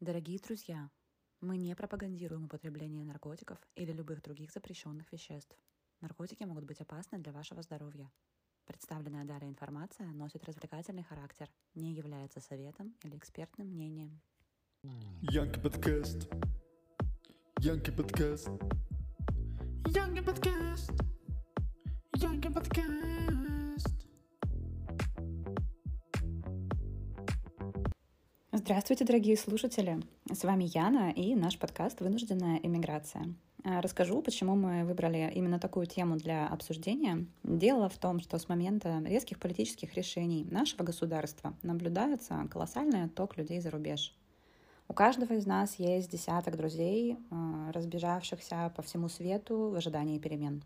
Дорогие друзья, мы не пропагандируем употребление наркотиков или любых других запрещенных веществ. Наркотики могут быть опасны для вашего здоровья. Представленная далее информация носит развлекательный характер, не является советом или экспертным мнением. Янки подкаст. Янки подкаст. Янки подкаст. Янки подкаст. Здравствуйте, дорогие слушатели! С вами Яна и наш подкаст «Вынужденная иммиграция». А, Расскажу, почему мы выбрали именно такую тему для обсуждения. Дело в том, что с момента резких политических решений нашего государства наблюдается колоссальный отток людей за рубеж. У каждого из нас есть десяток друзей, а, разбежавшихся по всему свету в ожидании перемен.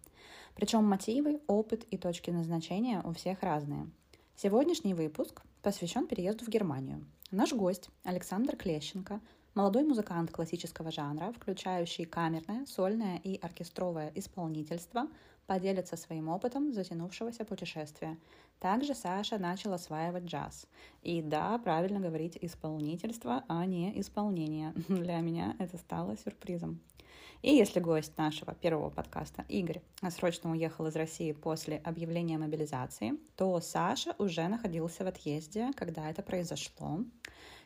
Причем мотивы, опыт и точки назначения у всех разные. Сегодняшний выпуск посвящен переезду в Германию. Наш гость Александр Клещенко – молодой музыкант классического жанра, включающий камерное, сольное и оркестровое исполнительство, поделится своим опытом затянувшегося путешествия. Также Саша начал осваивать джаз. И да, правильно говорить исполнительство, а не исполнение. Для меня это стало сюрпризом. И если гость нашего первого подкаста, Игорь, срочно уехал из России после объявления мобилизации, то Саша уже находился в отъезде, когда это произошло.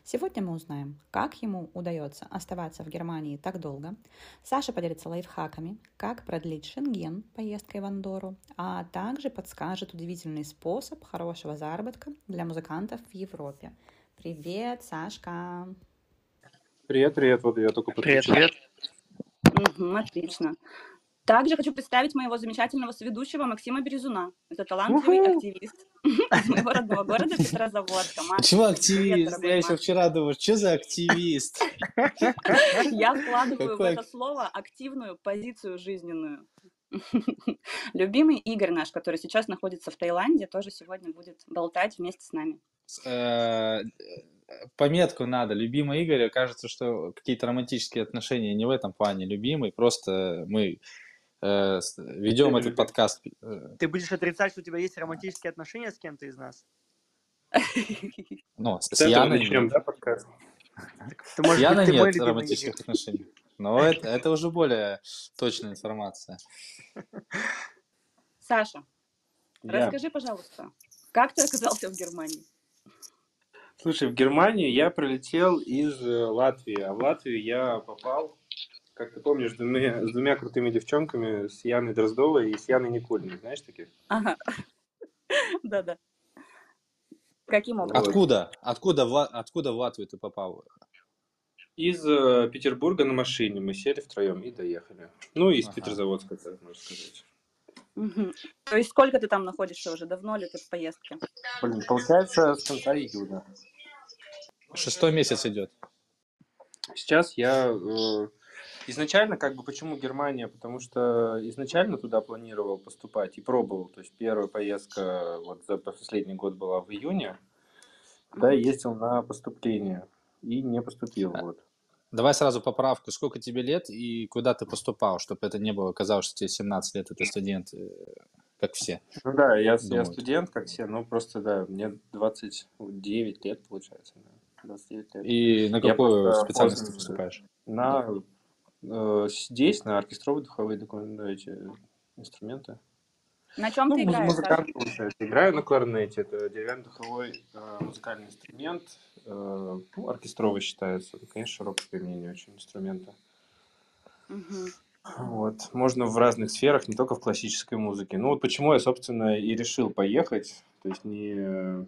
Сегодня мы узнаем, как ему удается оставаться в Германии так долго. Саша поделится лайфхаками, как продлить шенген поездкой в Андору, а также подскажет удивительный способ хорошего заработка для музыкантов в Европе. Привет, Сашка! Привет, привет, вот я только Привет, подключил. привет. Мгм, отлично. Также хочу представить моего замечательного соведущего Максима Березуна. Это талантливый Уху. активист из моего родного города Петрозаводска. Привет, активист? Я еще вчера думал, что за активист? Я вкладываю в это слово активную позицию жизненную. Любимый Игорь наш, который сейчас находится в Таиланде, тоже сегодня будет болтать вместе с нами. Пометку надо. Любимый Игоря. Кажется, что какие-то романтические отношения не в этом плане любимый. Просто мы э, ведем этот подкаст. э, Ты будешь отрицать, что у тебя есть романтические отношения с кем-то из нас? Ну, с С Яной начнем, да, подкаст? Ты, может С Яной ты нет романтических Игорь. отношений. Но это, это уже более точная информация. Саша, Я. расскажи, пожалуйста, как ты оказался в Германии? Слушай, в Германию я прилетел из э, Латвии, а в Латвию я попал, как ты помнишь, с двумя, с двумя крутыми девчонками, с Яной Дроздовой и с Яной Никулиной, знаешь таких? Ага. Да-да. Каким образом? Откуда? Откуда в, Ла- откуда в Латвию ты попал? Из э, Петербурга на машине мы сели втроем и доехали. Ну, из Ага. Петрозаводска, так можно сказать. Мгм. То есть сколько ты там находишься уже? Давно ли ты в поездке? Блин, получается, с конца июля. Шестой месяц идет. Сейчас я э, изначально, как бы, почему Германия? Потому что изначально туда планировал поступать и пробовал. То есть первая поездка вот за последний год была в июне. Да, ездил на поступление и не поступил. Вот. Давай сразу поправку. Сколько тебе лет и куда ты поступал, чтобы это не было казалось, что тебе 17 лет, и ты студент, э, как все. Ну да, я, я студент, как все, ну просто да, мне 29 лет получается. Да. 29 лет. И на Я какую просто специальность ты поздно- поступаешь? На э, здесь на оркестровые духовые документы, эти инструменты. На чем Ну, ты играешь? Музыкант, получается. Играю на кларнете. Это деревянный духовой э, музыкальный инструмент. Э, ну, оркестровый считается. Ну, конечно, широкое применение очень инструмента. Мгм. Вот. Можно в разных сферах, не только в классической музыке. Ну, вот почему я, собственно, и решил поехать. То есть не...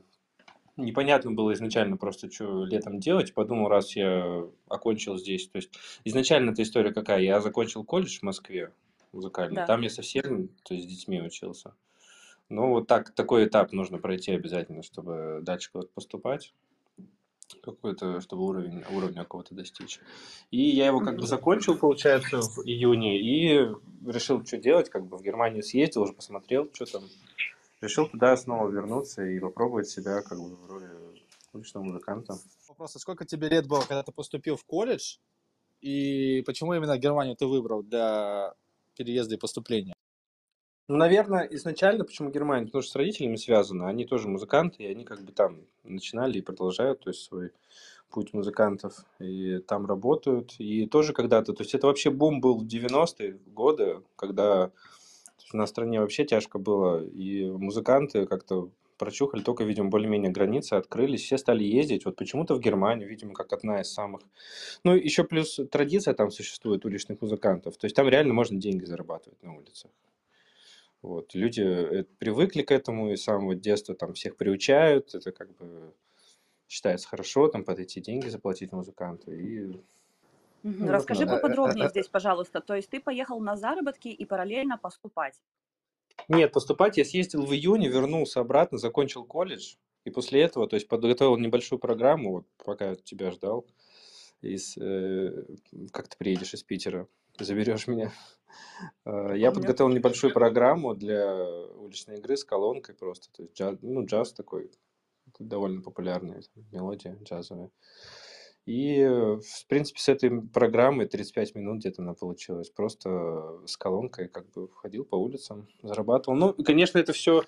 Непонятно было изначально просто, что летом делать. Подумал, раз я окончил здесь. То есть изначально эта история какая? Я закончил колледж в Москве музыкальный. Да. Там я совсем, то есть с детьми учился. Ну, вот так, такой этап нужно пройти обязательно, чтобы дальше куда-то поступать. Какой-то, чтобы уровень, уровня какого-то достичь. И я его как бы закончил, получается, в июне. И решил, что делать. Как бы в Германию съездил, уже посмотрел, что там. Решил туда снова вернуться и попробовать себя как бы в роли уличного музыканта. Вопрос, а сколько тебе лет было, когда ты поступил в колледж? И почему именно Германию ты выбрал для переезда и поступления? Ну, наверное, изначально, почему Германия? Потому что с родителями связано. Они тоже музыканты, и они как бы там начинали и продолжают то есть, свой путь музыкантов, и там работают. И тоже когда-то, то есть это вообще бум был в 90-е годы, когда в стране вообще тяжко было, и музыканты как-то прочухали, только, видимо, более-менее границы открылись, все стали ездить. Вот почему-то в Германию, видимо, как одна из самых... Ну, еще плюс традиция там существует уличных музыкантов. То есть там реально можно деньги зарабатывать на улицах. Вот. Люди э, привыкли к этому и с самого детства там всех приучают. Это как бы считается хорошо, там под эти деньги заплатить музыканту. И Ну, вот Расскажи надо. поподробнее здесь, пожалуйста. То есть ты поехал на заработки и параллельно поступать. Нет, поступать я съездил в июне, вернулся обратно, закончил колледж. И после этого, то есть подготовил небольшую программу, вот пока тебя ждал, из, э, как ты приедешь из Питера, заберешь меня. Э, Я подготовил небольшую программу для уличной игры с колонкой просто. То есть джаз, ну, джаз такой, довольно популярная мелодия джазовая. И, э, в принципе, с этой программой 35 минут где-то она получилась. Просто с колонкой как бы ходил по улицам, зарабатывал. Ну, и, конечно, это все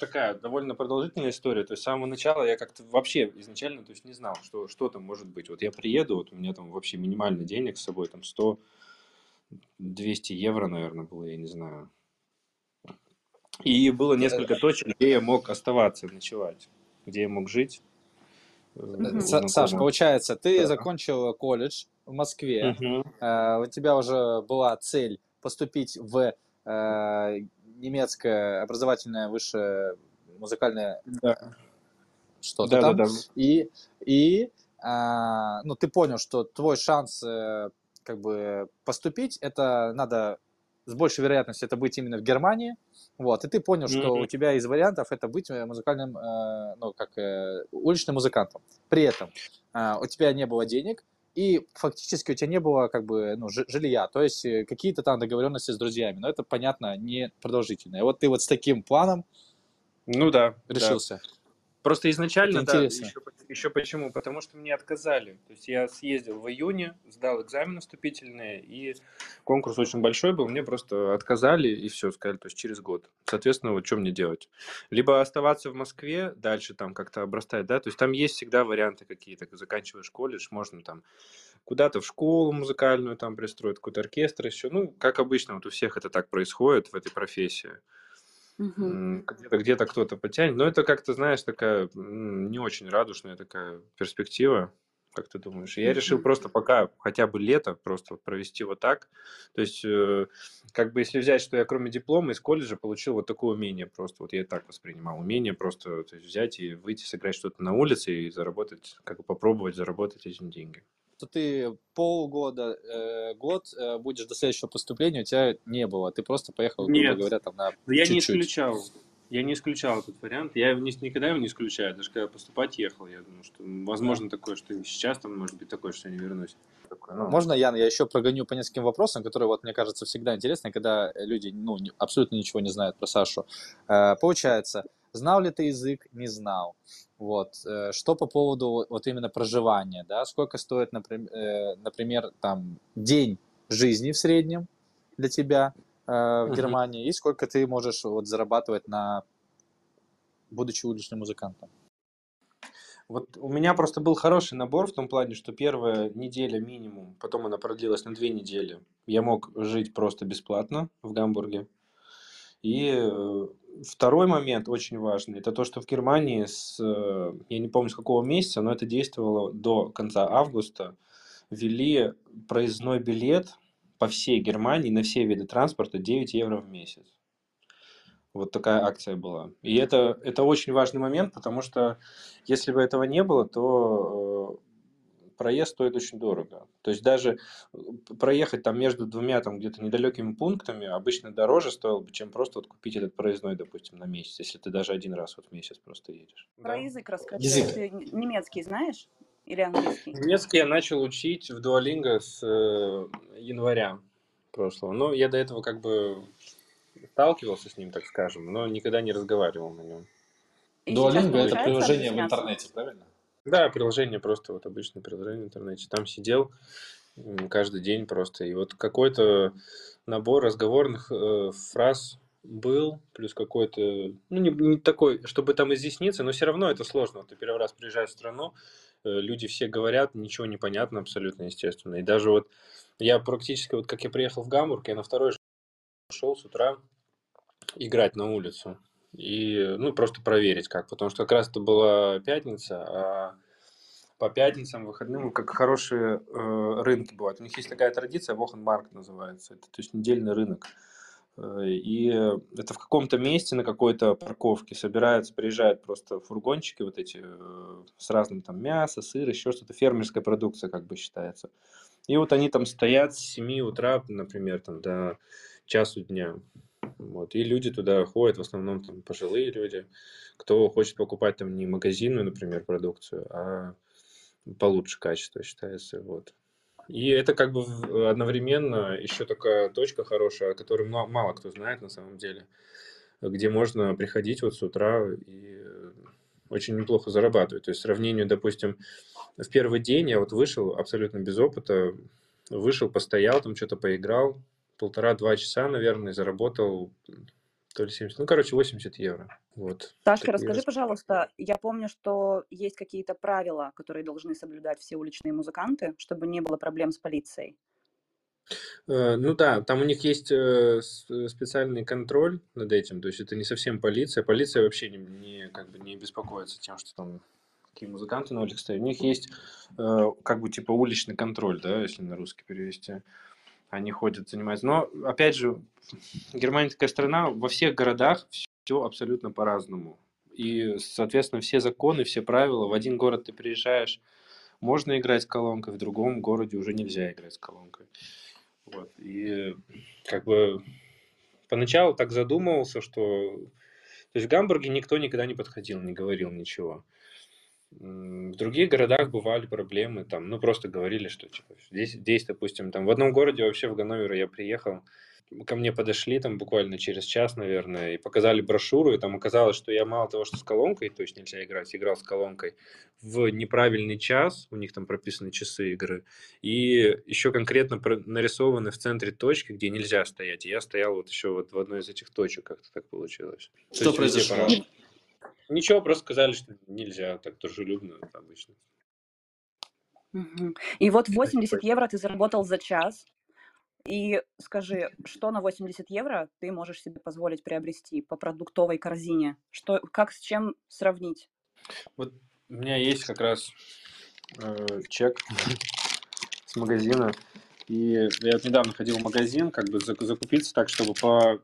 такая довольно продолжительная история. То есть с самого начала я как-то вообще изначально то есть, не знал, что, что там может быть. Вот я приеду, вот у меня там вообще минимально денег с собой, там 100, 200 евро, наверное, было, я не знаю. И было несколько точек, где я мог оставаться, ночевать, где я мог жить. Э, Мгм. у Са- Саш, получается, ты Да. закончил колледж в Москве, э, у тебя уже была цель поступить в э, немецкое образовательное высшее музыкальное Да. что-то Да, там, да, да. и, и а, ну, ты понял, что твой шанс э, как бы поступить, это надо с большей вероятностью это быть именно в Германии, вот, и ты понял, что Мгм. у тебя из вариантов это быть э, музыкальным, э, ну, как э, уличным музыкантом. При этом а, у тебя не было денег, и фактически у тебя не было как бы ну, жи- жилья, то есть э, какие-то там договоренности с друзьями, но это, понятно, не продолжительно. И вот ты вот с таким планом Ну да, да. решился. Просто изначально, Это да, еще, еще почему? Потому что мне отказали. То есть я съездил в июне, сдал экзамены вступительные, и конкурс очень большой был, мне просто отказали, и все, сказали, то есть через год. Соответственно, вот что мне делать? Либо оставаться в Москве, дальше там как-то обрастать, да, то есть там есть всегда варианты какие-то, заканчиваешь колледж, можно там куда-то в школу музыкальную там пристроить, какой-то оркестр еще, ну, как обычно, вот у всех это так происходит в этой профессии. Где-то, где-то кто-то потянет. Но это как-то, знаешь, такая не очень радужная такая перспектива. Как ты думаешь? Я решил просто пока хотя бы лето просто провести вот так. То есть, э, как бы если взять, что я кроме диплома из колледжа получил вот такое умение просто. Вот я так воспринимал. Умение просто то есть, взять и выйти, сыграть что-то на улице и заработать, как бы попробовать заработать эти деньги. Что ты полгода, э, год э, будешь до следующего поступления, у тебя не было. Ты просто поехал, грубо Нет. говоря, там на Но я не чуть-чуть. исключал. Я не исключал этот вариант. Я его не- никогда его не исключаю. Даже когда поступать ехал, я думаю, что возможно такое, что и сейчас там может быть такое, что я не вернусь. Такое, ну, Можно, Ян, я еще прогоню по нескольким вопросам, которые, вот, мне кажется, всегда интересны, когда люди ну, не- абсолютно ничего не знают про Сашу. Э, Получается, знал ли ты язык? Не знал. Вот. Э, Что по поводу вот именно проживания, да? Сколько стоит, наприм- э, например, там, день жизни в среднем для тебя э, в. Германии, и сколько ты можешь вот зарабатывать на будучи уличным музыкантом? Вот у меня просто был хороший набор в том плане, что первая неделя минимум, потом она продлилась на две недели. Я мог жить просто бесплатно в Гамбурге. И второй момент очень важный, это то, что в Германии с, э, я не помню с какого месяца, но это действовало до конца августа, ввели проездной билет по всей Германии на все виды транспорта 9 евро в месяц. Вот такая акция была. И это, это очень важный момент, потому что если бы этого не было, то э, проезд стоит очень дорого. То есть даже э, проехать там между двумя там где-то недалекими пунктами обычно дороже стоило бы, чем просто вот купить этот проездной, допустим, на месяц, если ты даже один раз вот в месяц просто едешь. Про Да. язык расскажи. Язык. Ты немецкий знаешь или английский? Немецкий я начал учить в Duolingo с э, января прошлого. Но я до этого как бы сталкивался с ним, так скажем, но никогда не разговаривал на нем. Duolingo это приложение в интернете, правильно? Да, приложение просто, вот обычное приложение в интернете. Там сидел каждый день просто. И вот какой-то набор разговорных э, фраз был, плюс какой-то, ну, не, не такой, чтобы там изъясниться, но все равно это сложно. Вот ты первый раз приезжаешь в страну, э, люди все говорят, ничего не понятно абсолютно, естественно. И даже вот я практически, вот как я приехал в Гамбург, я на второй же шел с утра играть на улицу. И, ну, просто проверить как, потому что как раз это была пятница, а по пятницам, выходным, как хорошие э, рынки бывают. У них есть такая традиция, Вохенмарк называется, это то есть недельный рынок. Э, и это в каком-то месте на какой-то парковке собираются, приезжают просто фургончики вот эти э, с разным там мясо, сыр, еще что-то, фермерская продукция как бы считается. И вот они там стоят с 7 утра, например, там до часу дня. Вот. И люди туда ходят, в основном там пожилые люди, кто хочет покупать там не магазинную, например, продукцию, а получше качество считается. Вот. И это как бы одновременно еще такая точка хорошая, о которой мало кто знает на самом деле, где можно приходить вот с утра и очень неплохо зарабатывать. То есть, сравнению, допустим, в первый день я вот вышел абсолютно без опыта, вышел, постоял, там что-то поиграл, полтора-два часа, наверное, заработал то ли 70, ну, короче, 80 евро. Вот. Сашка, расскажи, пожалуйста, я помню, что есть какие-то правила, которые должны соблюдать все уличные музыканты, чтобы не было проблем с полицией. Э, ну да, там у них есть э, специальный контроль над этим, то есть это не совсем полиция. Полиция вообще не, не, как бы не беспокоится тем, что там какие музыканты на улице стоят. У них есть э, как бы типа уличный контроль, да, если на русский перевести они ходят, занимаются. Но, опять же, Германия такая страна, во всех городах все абсолютно по-разному. И, соответственно, все законы, все правила, в один город ты приезжаешь, можно играть с колонкой, в другом городе уже нельзя играть с колонкой. Вот. И как бы поначалу так задумывался, что... То есть в Гамбурге никто никогда не подходил, не говорил ничего. В других городах бывали проблемы, там, ну, просто говорили, что, типа, здесь, здесь, допустим, там, в одном городе вообще в Ганновер я приехал, ко мне подошли там буквально через час, наверное, и показали брошюру, и там оказалось, что я мало того, что с колонкой, то есть нельзя играть, играл с колонкой в неправильный час, у них там прописаны часы игры, и еще конкретно нарисованы в центре точки, где нельзя стоять, и я стоял вот еще вот в одной из этих точек, как-то так получилось. Что произошло? Ничего, просто сказали, что нельзя так дружелюбно обычно. И вот 80 евро ты заработал за час. И скажи, что на 80 евро ты можешь себе позволить приобрести по продуктовой корзине? Что, как с чем сравнить? Вот у меня есть как раз э, чек с магазина. И я вот недавно ходил в магазин, как бы закупиться так, чтобы по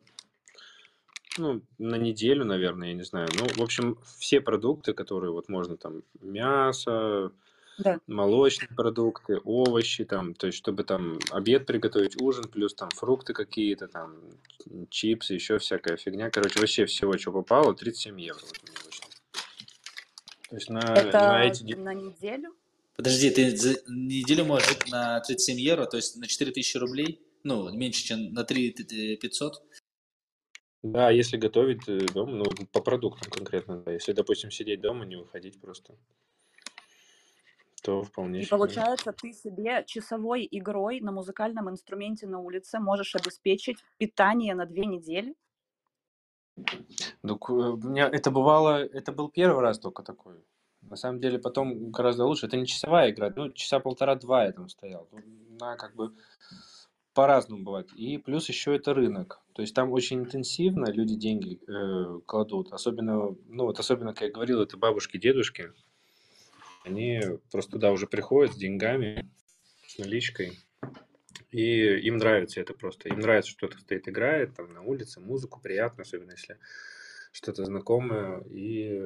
ну, на неделю, наверное, я не знаю. Ну, в общем, все продукты, которые вот можно там, мясо, Да. молочные продукты, овощи, там, то есть, чтобы там обед приготовить, ужин, плюс там фрукты какие-то, там, чипсы, еще всякая фигня. Короче, вообще всего, что попало, 37 евро вот у меня вышло. То есть на, на Это эти... де- на неделю? Подожди, ты за неделю можешь жить на 37 евро, то есть на 4000 рублей? Ну, меньше, чем на 3 500? Да, если готовить э, дома, ну, по продуктам конкретно, да. Если, допустим, сидеть дома, не выходить просто, то вполне И себе. получается, ты себе часовой игрой на музыкальном инструменте на улице можешь обеспечить питание на две недели? Ну, к- э, у меня это бывало, это был первый раз только такой. На самом деле потом гораздо лучше. Это не часовая игра, ну, часа полтора-два я там стоял. Ну, На как бы по-разному бывает. И плюс еще это рынок. То есть там очень интенсивно люди деньги э, кладут. Особенно, ну вот особенно, как я говорил, это бабушки, дедушки. Они просто туда уже приходят с деньгами, с наличкой. И им нравится это просто. Им нравится, что кто-то стоит, играет там на улице, музыку приятно, особенно если что-то знакомое. И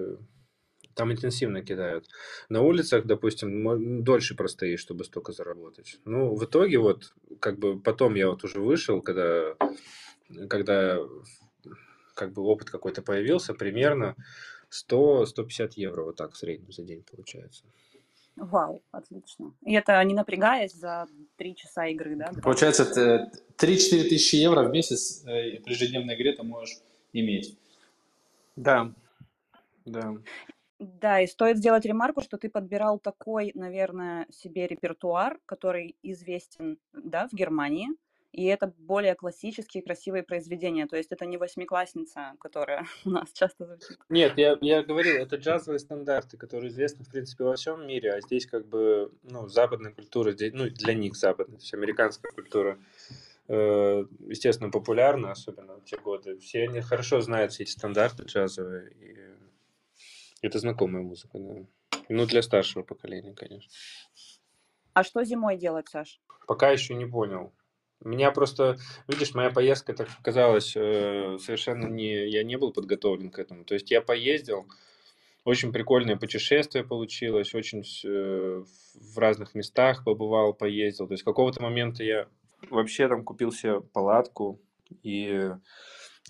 там интенсивно кидают. На улицах, допустим, дольше простоишь, чтобы столько заработать. Ну, в итоге вот, как бы потом я вот уже вышел, когда, когда как бы опыт какой-то появился, примерно 100-150 евро вот так в среднем за день получается. Вау, отлично. И это не напрягаясь за три часа игры, да? Получается, это 3-4 тысячи евро в месяц э, при ежедневной игре ты можешь иметь. Да, да. Да, и стоит сделать ремарку, что ты подбирал такой, наверное, себе репертуар, который известен, да, в Германии, и это более классические красивые произведения. То есть это не восьмиклассница, которая у нас часто звучит. Нет, я, я говорил, это джазовые стандарты, которые известны, в принципе, во всем мире, а здесь как бы, ну, западная культура, ну, для них западная, то есть американская культура, э, естественно, популярна, особенно в те годы. Все они хорошо знают все эти стандарты джазовые, и это знакомая музыка, да. Ну, для старшего поколения, конечно. А что зимой делать, Саш? Пока еще не понял. Меня просто, видишь, моя поездка так казалось э, совершенно не, я не был подготовлен к этому. То есть я поездил, очень прикольное путешествие получилось, очень э, в разных местах побывал, поездил. То есть какого-то момента я вообще там купил себе палатку и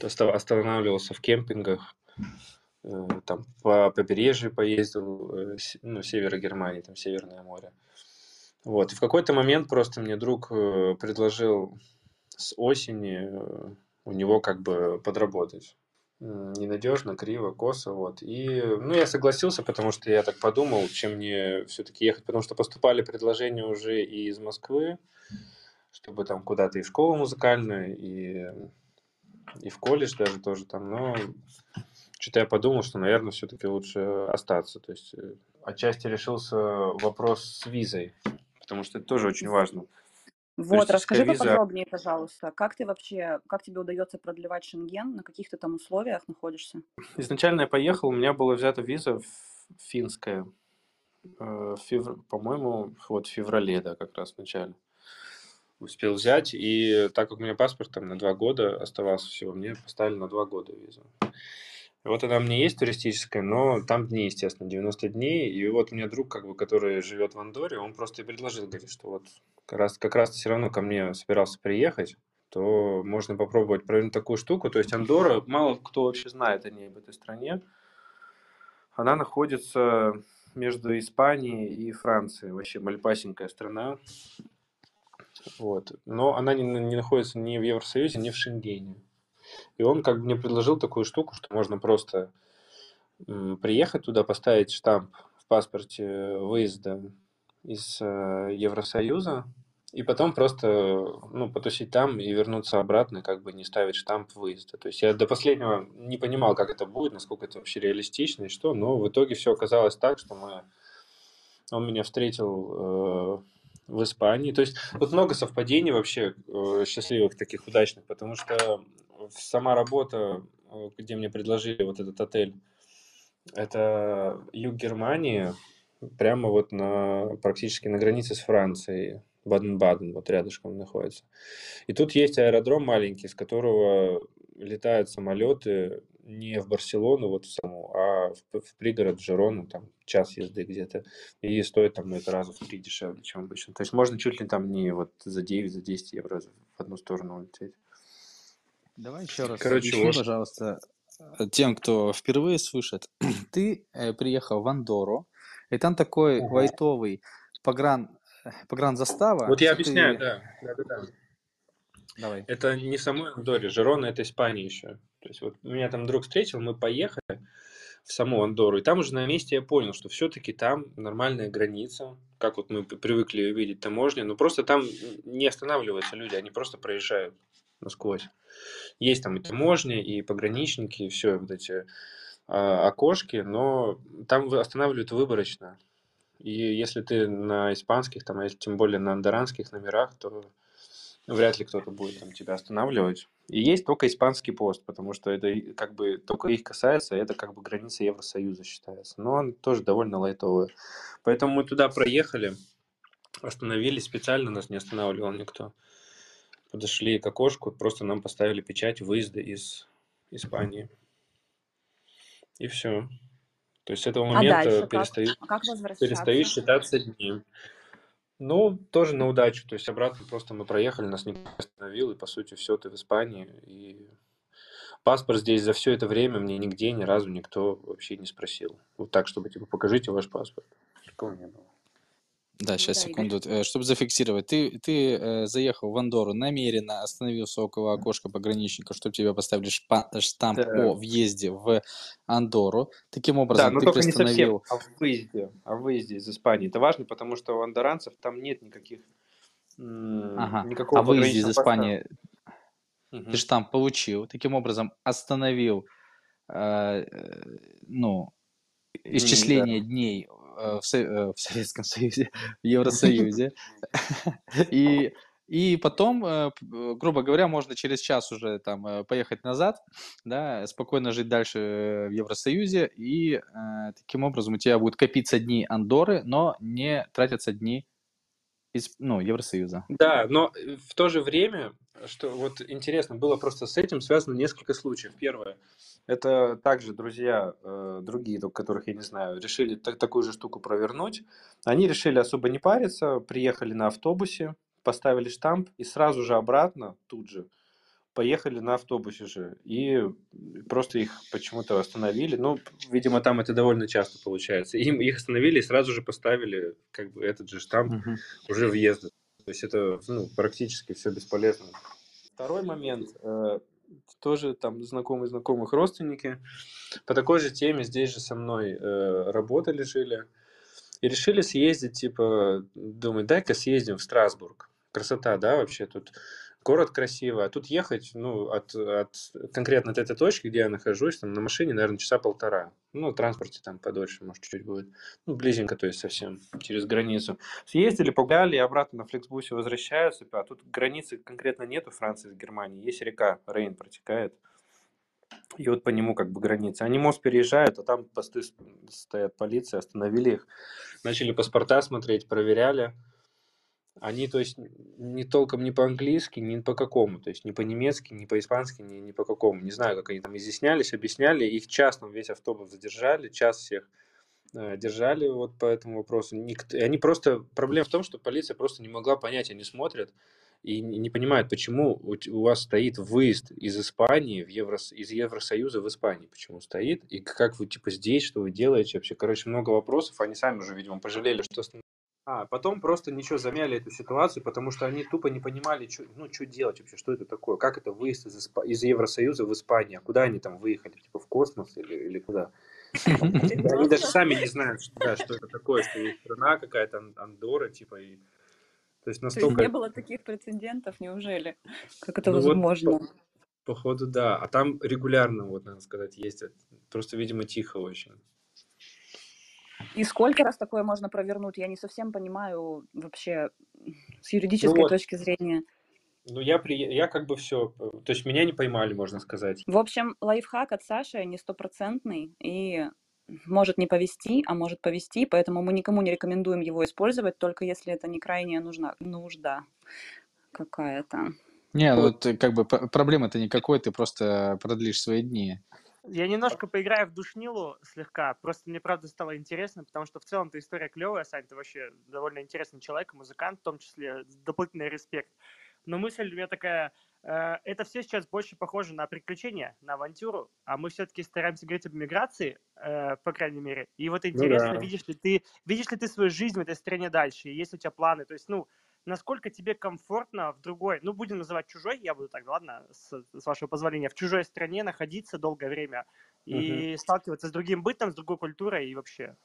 оста- останавливался в кемпингах, там по побережью поездил, э, ну, севера Германии, там Северное море. Вот, и в какой-то момент просто мне друг э, предложил с осени э, у него как бы подработать. Ненадежно, криво, косо, вот. И, ну, я согласился, потому что я так подумал, чем мне все-таки ехать, потому что поступали предложения уже и из Москвы, чтобы там куда-то и в школу музыкальную, и, и в колледж даже тоже там, но что-то я подумал, что, наверное, все-таки лучше остаться. То есть э, отчасти решился вопрос с визой, потому что это тоже очень важно. Вот, Туристическая расскажи виза. поподробнее, пожалуйста, как ты вообще, как тебе удается продлевать Шенген, на каких ты там условиях находишься? Изначально я поехал, у меня была взята виза финская, э, в февр- по-моему, вот в феврале, да, как раз в начале. Успел взять, и так как у меня паспорт там на два года оставался всего, мне поставили на два года визу. Вот она у меня есть туристическая, но там дни, естественно, 90 дней. И вот у меня друг, как бы, который живет в Андоре, он просто и предложил, говорит, что вот как раз, как раз все равно ко мне собирался приехать, то можно попробовать провернуть такую штуку. То есть Андора, мало кто вообще знает о ней, об этой стране. Она находится между Испанией и Францией. Вообще мальпасенькая страна. Вот. Но она не, не находится ни в Евросоюзе, ни в Шенгене. И он как бы мне предложил такую штуку, что можно просто приехать туда, поставить штамп в паспорте выезда из э, Евросоюза, и потом просто ну, потусить там и вернуться обратно, как бы не ставить штамп выезда. То есть я до последнего не понимал, как это будет, насколько это вообще реалистично и что, но в итоге все оказалось так, что мы... он меня встретил э, в Испании. То есть вот много совпадений вообще э, счастливых, таких удачных, потому что сама работа, э, где мне предложили вот этот отель, это юг Германии, прямо вот на практически на границе с Францией, Баден-Баден, вот рядышком находится. И тут есть аэродром маленький, с которого летают самолеты не в Барселону, вот в саму, а в, в пригород в Жирону, там час езды где-то, и стоит там ну, это раза в три дешевле, чем обычно. То есть можно чуть ли там не вот за 9, за 10 евро в одну сторону улететь. Давай еще раз Короче, объясни, вот. пожалуйста, э, тем, кто впервые слышит. Ты э, приехал в Андору, и там такой Ага. лайтовый погран, э, погранзастава, Вот я объясняю, ты... да. да, да, да. Давай. Это не в самой Андоре, Жирона это Испания еще. То есть вот меня там друг встретил, мы поехали в саму Андору, и там уже на месте я понял, что все-таки там нормальная граница, как вот мы привыкли видеть таможни, но просто там не останавливаются люди, они просто проезжают насквозь. Есть там и таможня, и пограничники, и все вот эти а, окошки, но там останавливают выборочно. И если ты на испанских, там, а если тем более на андоранских номерах, то вряд ли кто-то будет там тебя останавливать. И есть только испанский пост, потому что это как бы только их касается, это как бы граница Евросоюза считается. Но он тоже довольно лайтовый. Поэтому мы туда проехали, остановились специально, нас не останавливал никто. Подошли к окошку, просто нам поставили печать выезда из Испании. И все. То есть с этого А момента как? перестают, А как перестают считаться дни. Ну, тоже на удачу. То есть обратно просто мы проехали, нас никто не остановил, и по сути все, ты в Испании. И паспорт здесь за все это время мне нигде ни разу никто вообще не спросил. Вот так, чтобы типа покажите ваш паспорт. Такого не было. Да, Ну сейчас, да, Игорь. секунду. Э, Чтобы зафиксировать, ты, ты э, заехал в Андору намеренно, остановился около окошка пограничника, чтобы тебе поставили шпа- штамп Да. о въезде в Андору. Таким Да, образом, но ты только не совсем приостановил... о выезде, о выезде из Испании. Это важно, потому что у андоранцев там нет никаких Ага. никакого А выезде из. Испании Мгм. ты штамп получил, таким образом остановил, э, э, ну, да. исчисление дней э, в, Со- э, в Советском Союзе, в Евросоюзе. И, и потом, э, э, грубо говоря, можно через час уже там э, поехать назад, да, спокойно жить дальше э, в Евросоюзе, и э, таким образом у тебя будут копиться дни Андоры, но не тратятся дни из, ну, Евросоюза. Да, но э, в то же время, что вот интересно, было просто с этим связано несколько случаев. Первое, это также друзья, э, другие, которых я не знаю, решили так- такую же штуку провернуть. Они решили особо не париться, приехали на автобусе, поставили штамп и сразу же обратно, тут же, поехали на автобусе же. И просто их почему-то остановили. Ну, видимо, там это довольно часто получается. Им их остановили и сразу же поставили как бы этот же штамп Мгм. уже въезда. То есть это ну, практически все бесполезно. Второй момент. э, тоже там знакомые знакомых родственники по такой же теме здесь же со мной э, работали, жили. И решили съездить, типа, думаю, дай-ка съездим в Страсбург. Красота, да, вообще тут город красивый, а тут ехать, ну, от, от конкретно от этой точки, где я нахожусь, там на машине, наверное, часа полтора. Ну, в транспорте там подольше, может, чуть-чуть будет. Ну, близенько, то есть совсем через границу. Съездили, погуляли, обратно на флексбусе возвращаются, а тут границы конкретно нету Франции с Германией, есть река, Рейн протекает. И вот по нему как бы граница. Они мост переезжают, а там посты стоят полиция, остановили их, начали паспорта смотреть, проверяли. Они, то есть, не толком ни по-английски, ни по какому, то есть, ни по-немецки, ни по-испански, ни, ни по какому. Не знаю, как они там изъяснялись, объясняли. Их час там весь автобус задержали, час всех э, держали вот по этому вопросу. Никто, и они просто... Проблема в том, что полиция просто не могла понять, они смотрят и не не понимают, почему у, вас стоит выезд из Испании, в Еврос, из Евросоюза в Испании, почему стоит, и как вы, типа, здесь, что вы делаете вообще. Короче, много вопросов, они сами уже, видимо, пожалели, что... А, потом просто ничего замяли эту ситуацию, потому что они тупо не понимали, чё- ну, что делать вообще, что это такое, как это выезд из, Испа- из Евросоюза в Испанию, а куда они там выехали, типа, в космос или, или куда? Они даже сами не знают, что, да, что это такое, что есть страна какая-то, Ан- Андорра, типа, и... То есть То есть настолько... не было таких прецедентов, неужели? Как это Ну вот, возможно? походу, да. А там регулярно, вот, надо сказать, ездят. Просто, видимо, тихо очень. И сколько раз такое можно провернуть? Я не совсем понимаю вообще с Ну юридической вот, точки зрения. ну я, при... я как бы все... То есть меня не поймали, можно сказать. В общем, лайфхак от Саши не стопроцентный и может не повести, а может повести, поэтому мы никому не рекомендуем его использовать, только если это не крайняя нужна, нужда какая-то. Не, ну Вот. ты как бы п- проблемы-то никакой, ты просто продлишь свои дни. Я немножко поиграю в душнилу слегка. Просто мне правда стало интересно, потому что в целом-то история клевая, Сань, ты вообще довольно интересный человек, музыкант в том числе, дополнительный респект. Но мысль у меня такая, э, это все сейчас больше похоже на приключения, на авантюру, а мы все-таки стараемся говорить об миграции, э, по крайней мере. И вот Ну интересно, да. видишь ли ты, видишь ли ты свою жизнь в этой стране дальше, есть у тебя планы, то есть, ну, насколько тебе комфортно в другой, ну, будем называть чужой, я буду так, ладно, с, с вашего позволения, в чужой стране находиться долгое время и сталкиваться с другим бытом, с другой культурой и вообще.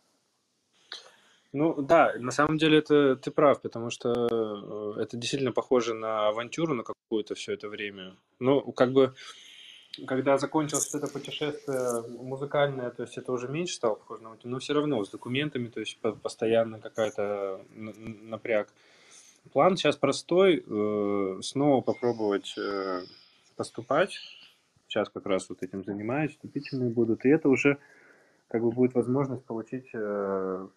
Ну да, на самом деле это ты прав, потому что э, это действительно похоже на авантюру на какую-то все это время. Ну, как бы, когда закончилось это путешествие музыкальное, то есть это уже меньше стало похоже на авантюру, но все равно с документами, то есть по- постоянно какая-то н- напряг. План сейчас простой, э, снова попробовать э, поступать. Сейчас как раз вот этим занимаюсь, вступительные будут, и это уже как бы будет возможность получить э,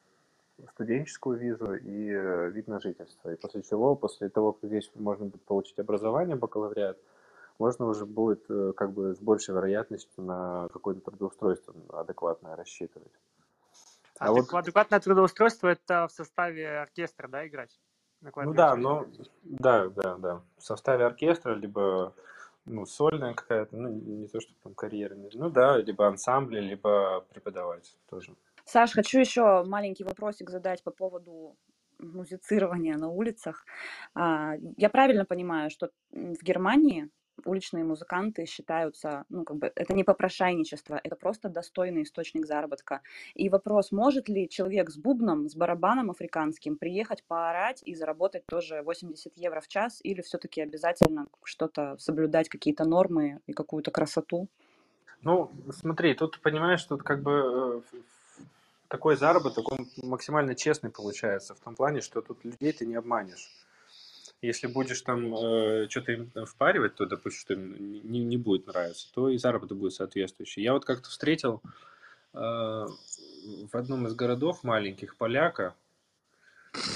студенческую визу и вид на жительство. И после чего, после того, как здесь можно будет получить образование, бакалавриат, можно уже будет как бы с большей вероятностью на какое-то трудоустройство адекватное рассчитывать. А вот, Адеква- Адекватное трудоустройство это в составе оркестра, да, играть? На ну да, но да, да, да, в составе оркестра, либо ну, сольная какая-то, ну, не то, что там карьерная, ну да, либо ансамбли, либо преподавать тоже. Саш, хочу еще маленький вопросик задать по поводу музицирования на улицах. А, Я правильно понимаю, что в Германии уличные музыканты считаются, ну, как бы, это не попрошайничество, это просто достойный источник заработка. И вопрос, может ли человек с бубном, с барабаном африканским приехать поорать и заработать тоже 80 евро в час, или все-таки обязательно что-то соблюдать, какие-то нормы и какую-то красоту? Ну, смотри, тут понимаешь, тут как бы э, такой заработок, он максимально честный получается, в том плане, что тут людей ты не обманешь. Если будешь там э, что-то им впаривать, то, допустим, что им не, не будет нравиться, то и заработок будет соответствующий. Я вот как-то встретил э, в одном из городов маленьких поляка,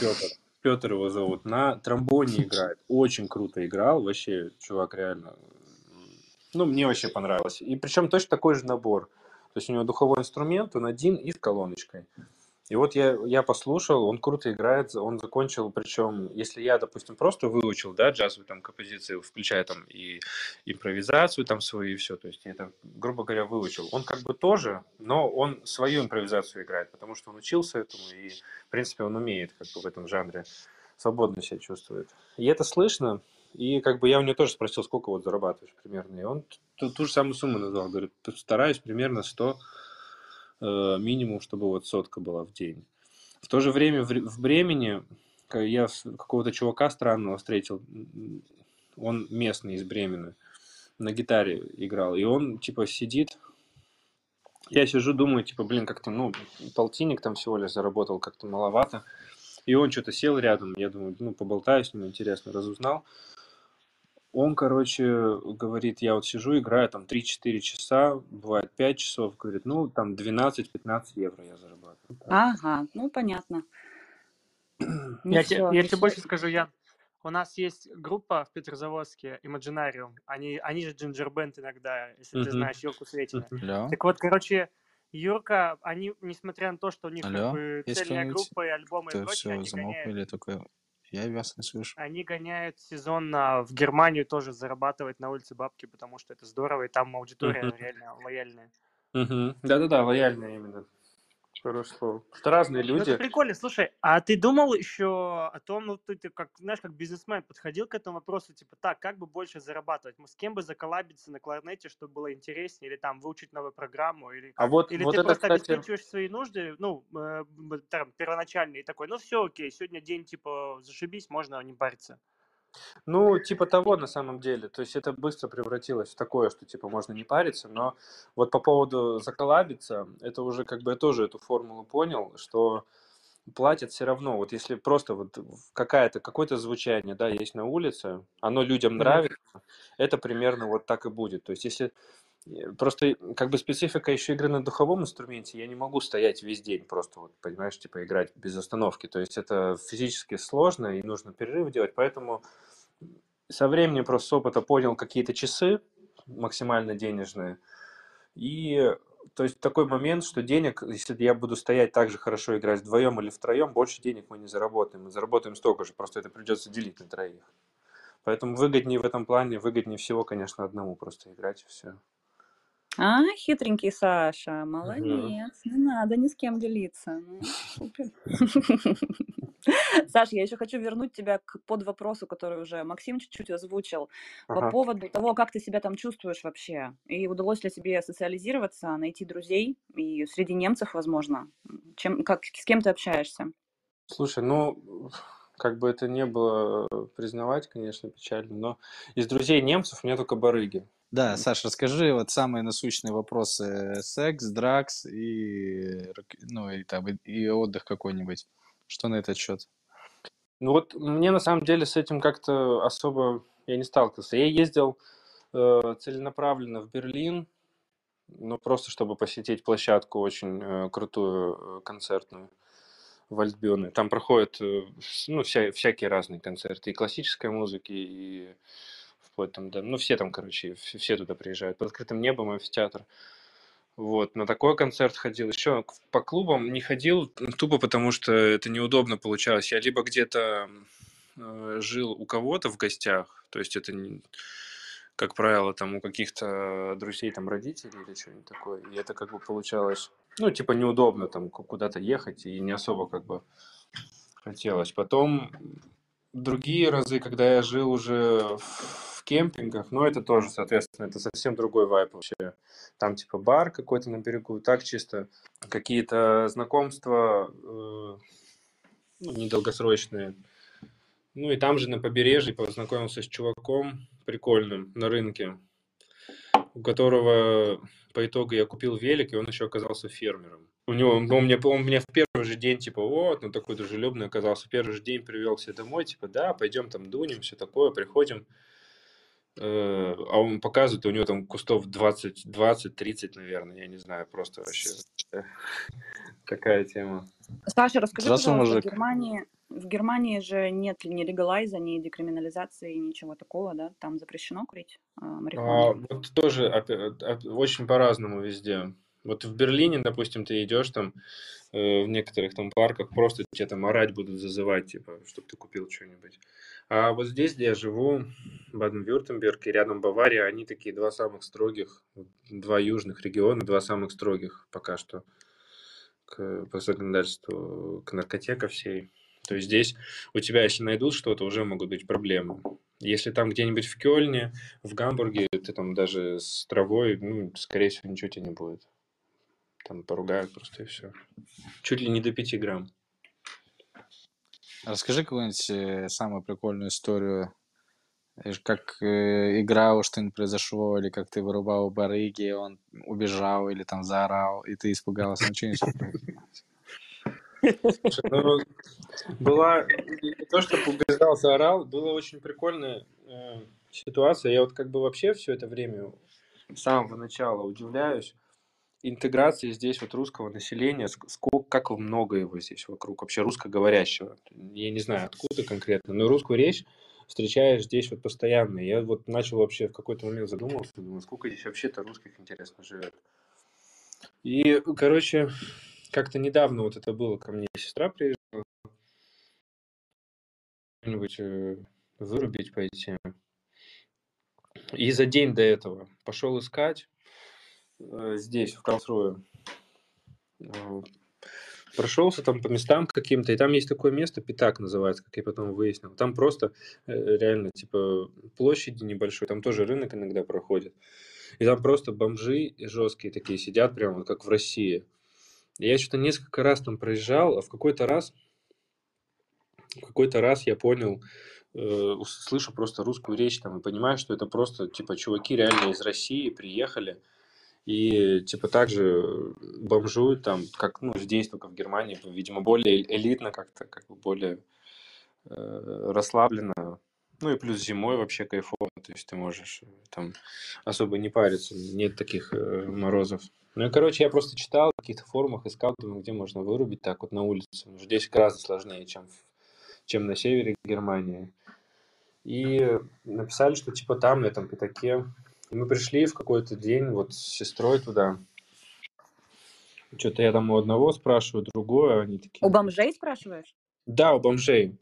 Петр, Петр его зовут, на тромбоне играет. Очень круто играл, вообще, чувак реально ну, мне вообще понравилось. И причем точно такой же набор. То есть у него духовой инструмент, он один и с колоночкой. И вот я, я послушал, он круто играет, он закончил, причем, если я, допустим, просто выучил, да, джазовую там композицию, включая там и импровизацию там свою и все, то есть я это, грубо говоря, выучил. Он как бы тоже, но он свою импровизацию играет, потому что он учился этому и, в принципе, он умеет как бы в этом жанре свободно себя чувствует. И это слышно, и как бы я у него тоже спросил, сколько вот зарабатываешь примерно. И он ту, ту же самую сумму назвал. Говорит, стараюсь примерно 100 э, минимум, чтобы вот сотка была в день. В то же время в, Бремени я какого-то чувака странного встретил. Он местный из Бремена. На гитаре играл. И он типа сидит. Я сижу, думаю, типа, блин, как-то, ну, полтинник там всего лишь заработал, как-то маловато. И он что-то сел рядом, я думаю, ну, поболтаю с ним, интересно, разузнал. Он, короче, говорит, я вот сижу, играю там 3-4 часа, бывает 5 часов, говорит, ну, там 12-15 евро я зарабатываю. Ага, ну, понятно. Я, те, я тебе больше скажу, Ян. У нас есть группа в Петрозаводске, Imaginarium. Они, они же джинджербенд иногда, если ты знаешь Юрку Светина. Так вот, короче, Юрка, они, несмотря на то, что у них Алло, как бы цельная группа и альбомы и прочее, все они замолкли гоняют, или только я вас не слышу. они гоняют сезонно в Германию тоже зарабатывать на улице бабки, потому что это здорово, и там аудитория реально лояльная. Да-да-да, лояльно именно. Хорошее слово. Что разные Ну, это люди. прикольно. Слушай, а ты думал еще о том, ну, ты, ты как, знаешь, как бизнесмен подходил к этому вопросу, типа, так, как бы больше зарабатывать? С кем бы заколабиться на кларнете, чтобы было интереснее, или там выучить новую программу, или, А вот, или вот ты это, просто кстати, обеспечиваешь свои нужды, ну, э, там, первоначальные, такой, ну, все, окей, сегодня день, типа, зашибись, можно не париться. Ну, типа того, на самом деле. То есть это быстро превратилось в такое, что типа можно не париться, но вот по поводу заколабиться, это уже как бы я тоже эту формулу понял, что платят все равно. Вот если просто вот какая-то, какое-то звучание, да, есть на улице, оно людям нравится, это примерно вот так и будет. То есть если просто как бы специфика еще игры на духовом инструменте, я не могу стоять весь день просто вот, понимаешь, типа играть без остановки. То есть это физически сложно и нужно перерыв делать, поэтому со временем просто с опыта понял какие-то часы максимально денежные. И то есть такой момент, что денег, если я буду стоять так же хорошо играть вдвоем или втроем, больше денег мы не заработаем. Мы заработаем столько же, просто это придется делить на троих. Поэтому выгоднее в этом плане, выгоднее всего, конечно, одному просто играть и все. А, хитренький Саша, молодец. Не надо ни с кем делиться. Ну, супер. Саш, я еще хочу вернуть тебя к подвопросу, который уже Максим чуть-чуть озвучил, по Ага. поводу того, как ты себя там чувствуешь вообще. И удалось ли тебе социализироваться, найти друзей, и среди немцев, возможно. Чем, как, с кем ты общаешься? Слушай, ну, как бы это не было э, признавать, конечно, печально, но из друзей немцев у меня только барыги. Да, Саш, расскажи вот самые насущные вопросы. Секс, дракс и, ну, и, там, и, отдых какой-нибудь. Что на этот счет? Ну вот мне на самом деле с этим как-то особо я не сталкивался. Я ездил э, целенаправленно в Берлин, ну просто чтобы посетить площадку очень э, крутую э, концертную в Альтбюне. Там проходят э, ну, вся, всякие разные концерты, и классической музыки, и вплоть там, да, ну все там, короче, все, туда приезжают. Под открытым небом амфитеатр. Вот, на такой концерт ходил. Еще по клубам не ходил, тупо потому что это неудобно получалось. Я либо где-то э, жил у кого-то в гостях, то есть это, не- как правило, там у каких-то друзей, там родителей или что-нибудь такое. И это как бы получалось, ну, типа неудобно там ку- куда-то ехать, и не особо как бы хотелось. Потом другие разы, когда я жил уже в в кемпингах, но это тоже, соответственно, это совсем другой вайп вообще. Там типа бар какой-то на берегу, так чисто какие-то знакомства э, ну, недолгосрочные. Ну и там же на побережье познакомился с чуваком прикольным на рынке, у которого по итогу я купил велик, и он еще оказался фермером. У него, он, мне, он мне в первый же день, типа, вот, ну такой дружелюбный оказался. В первый же день привел все домой, типа, да, пойдем там дунем, все такое, приходим. Э, а он показывает, у него там кустов 20, 20, 30, наверное, я не знаю, просто вообще какая тема. Саша, расскажи, Здравствуй, пожалуйста, в мужик. Германии, в Германии же нет ни легалайза, ни декриминализации, ничего такого, да? Там запрещено курить а, А, марихуану? вот тоже опя- оп- очень по-разному везде. Вот в Берлине, допустим, ты идешь там э, в некоторых там парках, просто тебя там орать будут зазывать, типа, чтобы ты купил что-нибудь. А вот здесь, где я живу, Баден-Вюртемберг и рядом Бавария, они такие два самых строгих, два южных региона, два самых строгих пока что к, по законодательству к наркоте ко всей. То есть здесь у тебя, если найдут что-то, уже могут быть проблемы. Если там где-нибудь в Кёльне, в Гамбурге, ты там даже с травой, ну, скорее всего, ничего тебе не будет. Там поругают просто и все. Чуть ли не до 5 грамм. Расскажи какую-нибудь э, самую прикольную историю, э, как э, игра у что-нибудь произошло, или как ты вырубал барыги, он убежал, или там заорал, и ты испугался, ну что-нибудь такое. Слушай, ну, была не то, что убеждался, орал, была очень прикольная э, ситуация. Я вот как бы вообще все это время с самого начала удивляюсь интеграции здесь вот русского населения, ск- сколько, как много его здесь вокруг, вообще русскоговорящего. Я не знаю, откуда конкретно, но русскую речь встречаешь здесь вот постоянно. Я вот начал вообще в какой-то момент задумался, думаю, сколько здесь вообще-то русских интересно живет. И, короче, как-то недавно вот это было, ко мне сестра приезжала, что-нибудь э, вырубить пойти. И за день до этого пошел искать здесь, в Карлсруhe. Э, Прошелся там по местам каким-то, и там есть такое место, Пятак называется, как я потом выяснил. Там просто э, реально, типа, площади небольшой, там тоже рынок иногда проходит. И там просто бомжи жесткие такие сидят, прям вот как в России. Я что-то несколько раз там проезжал, а в какой-то раз, в какой-то раз я понял, э, слышу просто русскую речь там и понимаю, что это просто, типа, чуваки реально из России приехали, и типа также бомжуют там, как ну, здесь, только в Германии, видимо, более элитно как-то, как бы более э, расслабленно. Ну и плюс зимой вообще кайфово, то есть ты можешь э, там особо не париться, нет таких э, морозов. Ну и, короче, я просто читал в каких-то форумах, искал, думаю, где можно вырубить так вот на улице. Что Здесь гораздо сложнее, чем, чем на севере Германии. И написали, что типа там, на этом пятаке. И мы пришли в какой-то день вот с сестрой туда. Что-то я там у одного спрашиваю, другое, они такие... У бомжей спрашиваешь? Да, у бомжей.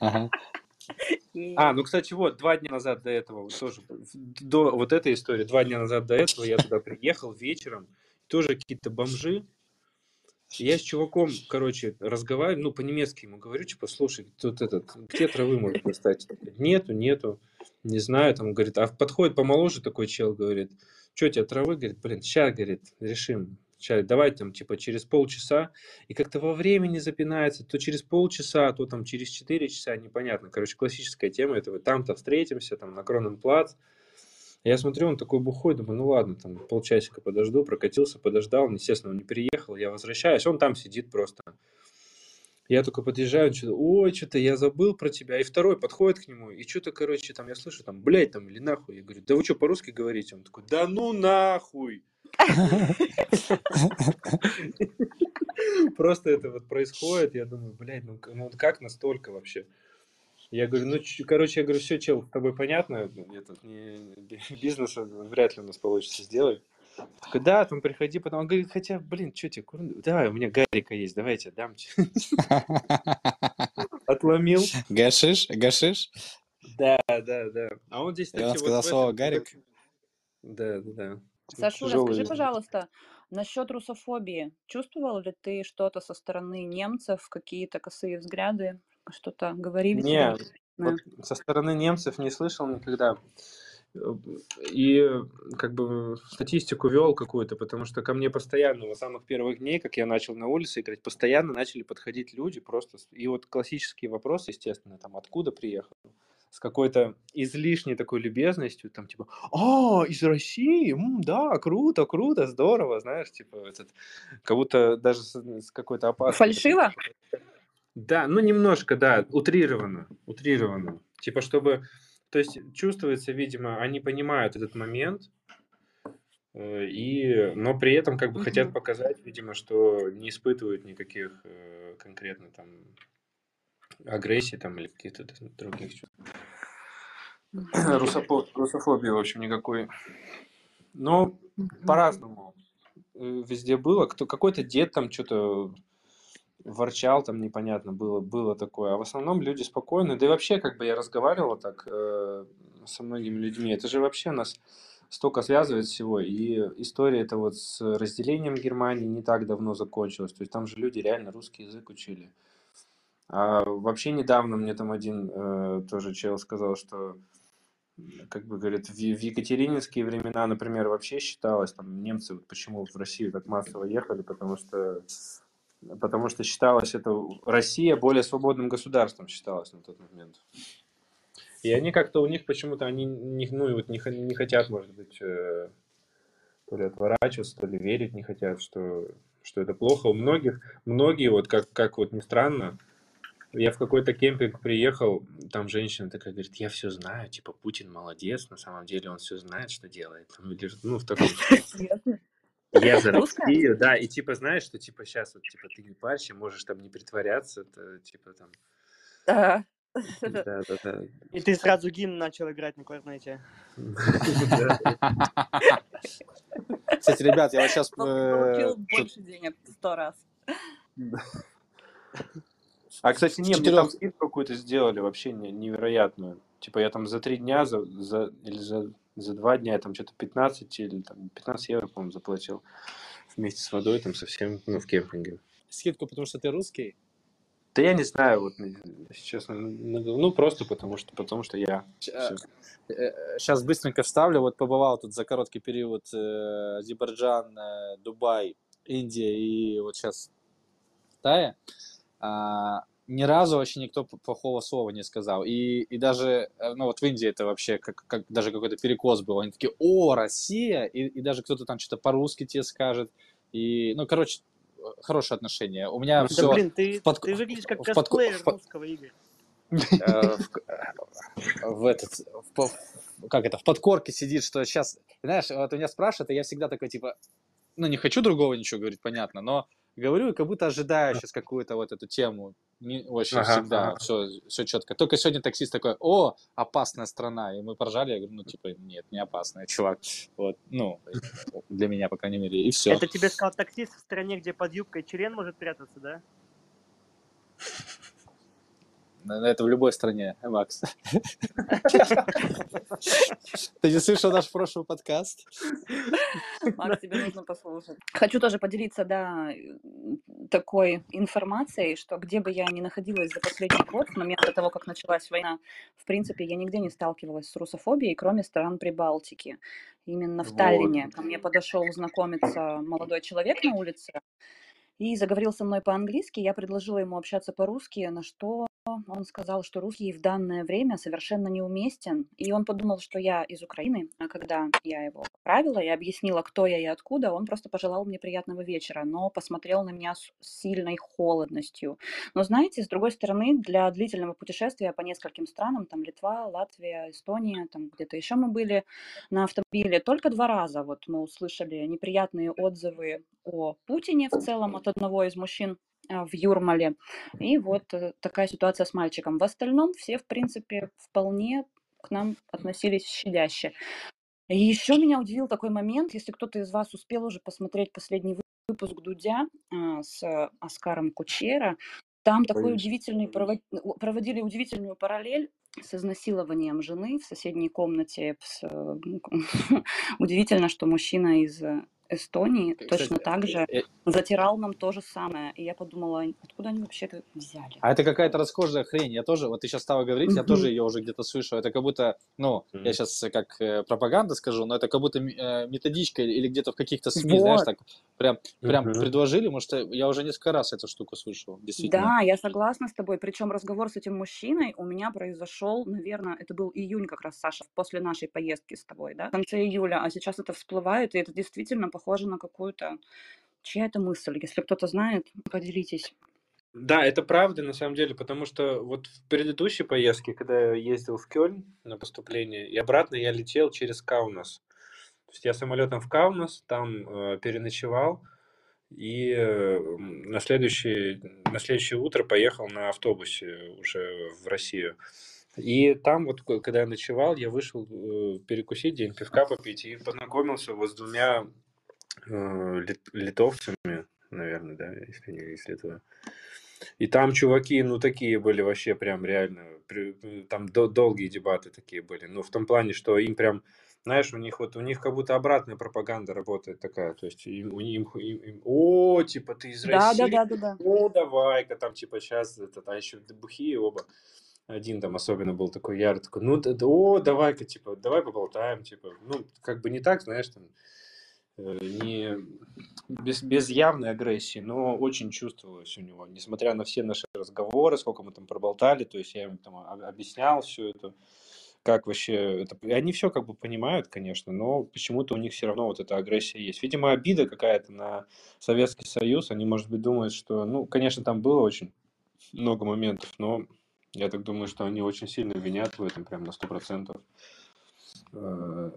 А, ну, кстати, вот, два дня назад до этого, вот тоже, до вот этой истории, два дня назад до этого я туда приехал вечером, тоже какие-то бомжи, я с чуваком, короче, разговариваю, ну, по-немецки ему говорю, типа, слушай, тут этот, где травы можно достать? Нету, нету, не знаю, там, говорит, а подходит помоложе такой чел, говорит, что тебе травы, говорит, блин, сейчас, говорит, решим, сейчас, давай там, типа, через полчаса, и как-то во времени запинается, то через полчаса, то там через 4 часа, непонятно. Короче, классическая тема этого. Там-то встретимся, там на Кроненплац. Я смотрю, он такой бухой, думаю, ну ладно, там полчасика подожду, прокатился, подождал, естественно, он не приехал, я возвращаюсь, он там сидит просто. Я только подъезжаю, что-то, ой, что-то я забыл про тебя. И второй подходит к нему, и что-то, короче, там, я слышу, там, блядь, там, или нахуй. Я говорю, да вы что, по-русски говорите? Он такой, да ну нахуй. Просто это вот происходит, я думаю, блядь, ну, ну как настолько вообще? Я говорю, ну, короче, я говорю, все, чел, с тобой понятно, этот, не, би- бизнес вряд ли у нас получится сделать. Такой, да, там приходи потом. Он говорит, хотя, блин, что тебе, кур- давай, у меня Гарика есть, давайте, дам тебе. Отломил. Гашиш? Гашиш? Да, да, да. А он здесь, И он сказал слово «Гарик»? Да, да, да. Сашуля, Тяжелый скажи, язык. пожалуйста, насчет русофобии. Чувствовал ли ты что-то со стороны немцев, какие-то косые взгляды, что-то говорили тебе? Не, понятно. вот со стороны немцев не слышал никогда. И как бы статистику вел какую-то, потому что ко мне постоянно, вот с самых первых дней, как я начал на улице играть, постоянно начали подходить люди просто. И вот классические вопросы, естественно, там, откуда приехал, с какой-то излишней такой любезностью, там, типа, а, из России, М, да, круто, круто, здорово, знаешь, типа, этот, как будто даже с, с какой-то опасностью. Фальшиво? Да, ну немножко, да, утрированно, утрированно. Типа, чтобы, то есть чувствуется, видимо, они понимают этот момент, э, и, но при этом как бы хотят Мгм. показать, видимо, что не испытывают никаких э, конкретно там агрессий там или каких-то других чувств. Мгм. Русофо- Русофобии, в общем, никакой. Но Мгм. по-разному э, везде было. Кто, какой-то дед там что-то ворчал, там непонятно было, было такое. А в основном люди спокойные. Да и вообще, как бы я разговаривал так э, со многими людьми. Это же вообще нас столько связывает всего. И история это вот с разделением Германии не так давно закончилась. То есть там же люди реально русский язык учили. А вообще недавно мне там один э, тоже чел сказал, что как бы говорит, в, в екатерининские времена, например, вообще считалось, там немцы вот почему в Россию так массово ехали, потому что потому что считалось это Россия более свободным государством считалось на тот момент. И они как-то у них почему-то они не, ну, вот не, не хотят, может быть, э, то ли отворачиваться, то ли верить не хотят, что, что это плохо. У многих, многие, вот как, как вот ни странно, я в какой-то кемпинг приехал, там женщина такая говорит, я все знаю, типа Путин молодец, на самом деле он все знает, что делает. Там, ну, в таком? я за? Россию, да, и типа знаешь, что типа сейчас вот типа ты не парься, можешь там не притворяться, это, типа там, Да. да, да, да. И ты сразу гимн начал играть на кларнете. Кстати, ребят, я вот сейчас... Получил больше денег сто раз. А, кстати, не, мне там скидку какую-то сделали, вообще не- невероятную. Типа я там за три дня, за, за, или за, за два дня, я там что-то 15 или там 15 евро, по-моему, заплатил вместе с водой, там совсем, ну, в кемпинге. Скидку, потому что ты русский? Да я не знаю, вот, если честно, ну, ну, просто потому что, потому что я. Э, Всё. Сейчас быстренько вставлю. Вот побывал тут за короткий период э, Азербайджан, э, Дубай, Индия и вот сейчас Тая. А, ни разу вообще никто плохого слова не сказал. И, и даже, э, ну вот в Индии это вообще как, как даже какой-то перекос был. Они такие, о, Россия! И, и даже кто-то там что-то по-русски тебе скажет. И, ну, короче, э, хорошие отношения. У меня Ну, Да все блин, ты, под- ты выглядишь как косплеер в под- русского Игоря. э, в, этот, как это, в подкорке сидит, что сейчас, знаешь, вот меня спрашивают, и я всегда такой, типа, ну, не хочу другого ничего говорить, понятно, но говорю, и как будто ожидаю сейчас какую-то вот эту тему. Не, вообще Ага, всегда ага. все, все четко. Только сегодня таксист такой, о, опасная страна. И мы поржали, я говорю, ну, типа, нет, не опасная, чувак. Вот, ну, для меня, по крайней мере, и все. Это тебе сказал таксист в стране, где под юбкой член может прятаться, да? Это в любой стране, Макс. Ты не слышал наш прошлый подкаст? Макс, тебе нужно послушать. Хочу тоже поделиться, да, такой информацией, что где бы я ни находилась за последний год, с момента того, как началась война, в принципе, я нигде не сталкивалась с русофобией, кроме стран Прибалтики. Именно в Вот. Таллине ко мне подошел знакомиться молодой человек на улице и заговорил со мной по-английски. Я предложила ему общаться по-русски, на что он сказал, что русский в данное время совершенно неуместен. И он подумал, что я из Украины. А когда я его поправила и объяснила, кто я и откуда, он просто пожелал мне приятного вечера, но посмотрел на меня с сильной холодностью. Но знаете, с другой стороны, для длительного путешествия по нескольким странам, там Литва, Латвия, Эстония, там где-то еще мы были на автомобиле, только два раза вот мы услышали неприятные отзывы о Путине в целом от одного из мужчин в Юрмале. И вот э, такая ситуация с мальчиком. В остальном все, в принципе, вполне к нам относились щадяще. И еще меня удивил такой момент, если кто-то из вас успел уже посмотреть последний вы- выпуск Дудя а, с э, Оскаром Кучера, там такой удивительный, проводили удивительную параллель с изнасилованием жены в соседней комнате. Э, Удивительно, что мужчина из э, Эстонии точно Кстати, так же э, э, затирал нам то же самое. И я подумала, откуда они вообще это взяли? а это какая-то расхожая хрень. Я тоже, вот ты сейчас стала говорить, я тоже ее уже где-то слышу. Это как будто, ну, я Мгм. сейчас как э, пропаганда скажу, но это как будто э, методичка или где-то в каких-то СМИ, знаешь, Вот. так прям, прям Мгм. предложили, потому что я уже несколько раз эту штуку слышал, действительно. Да, я согласна с тобой. Причем разговор с этим мужчиной у меня произошел, наверное, это был июнь как раз, Саша, после нашей поездки с тобой, да, в конце июля. А сейчас это всплывает, и это действительно похоже на какую-то... Чья это мысль? Если кто-то знает, поделитесь. Да, это правда на самом деле, потому что вот в предыдущей поездке, когда я ездил в Кёльн на поступление, и обратно я летел через Каунас. То есть я самолетом в Каунас, там э, переночевал, и э, на следующее, на следующее утро поехал на автобусе уже в Россию. И там вот, ко- когда я ночевал, я вышел э, перекусить, день пивка попить, и познакомился вот с двумя лит- литовцами, наверное, да, если не из Литвы. И там чуваки, ну, такие были вообще прям реально, э, там до- долгие дебаты такие были. Ну, в том плане, что им прям, знаешь, у них вот, у них как будто обратная пропаганда работает такая. То есть им, у них, им, им, о, типа, ты из Да, да, России? да, да, да. Ну, давай-ка там, типа, сейчас, это, а еще бухие оба. Один там особенно был такой ярый, такой, ну, да, да, о, давай-ка, типа, давай поболтаем, типа, ну, как бы не так, знаешь, там, э, не без, без явной агрессии, но очень чувствовалось у него, несмотря на все наши разговоры, сколько мы там проболтали, то есть я им там об- объяснял все это, как вообще это, и они все как бы понимают, конечно, но почему-то у них все равно вот эта агрессия есть. Видимо, обида какая-то на Советский Союз, они, может быть, думают, что, ну, конечно, там было очень много моментов, но я так думаю, что они очень сильно винят в этом, прям на сто процентов э,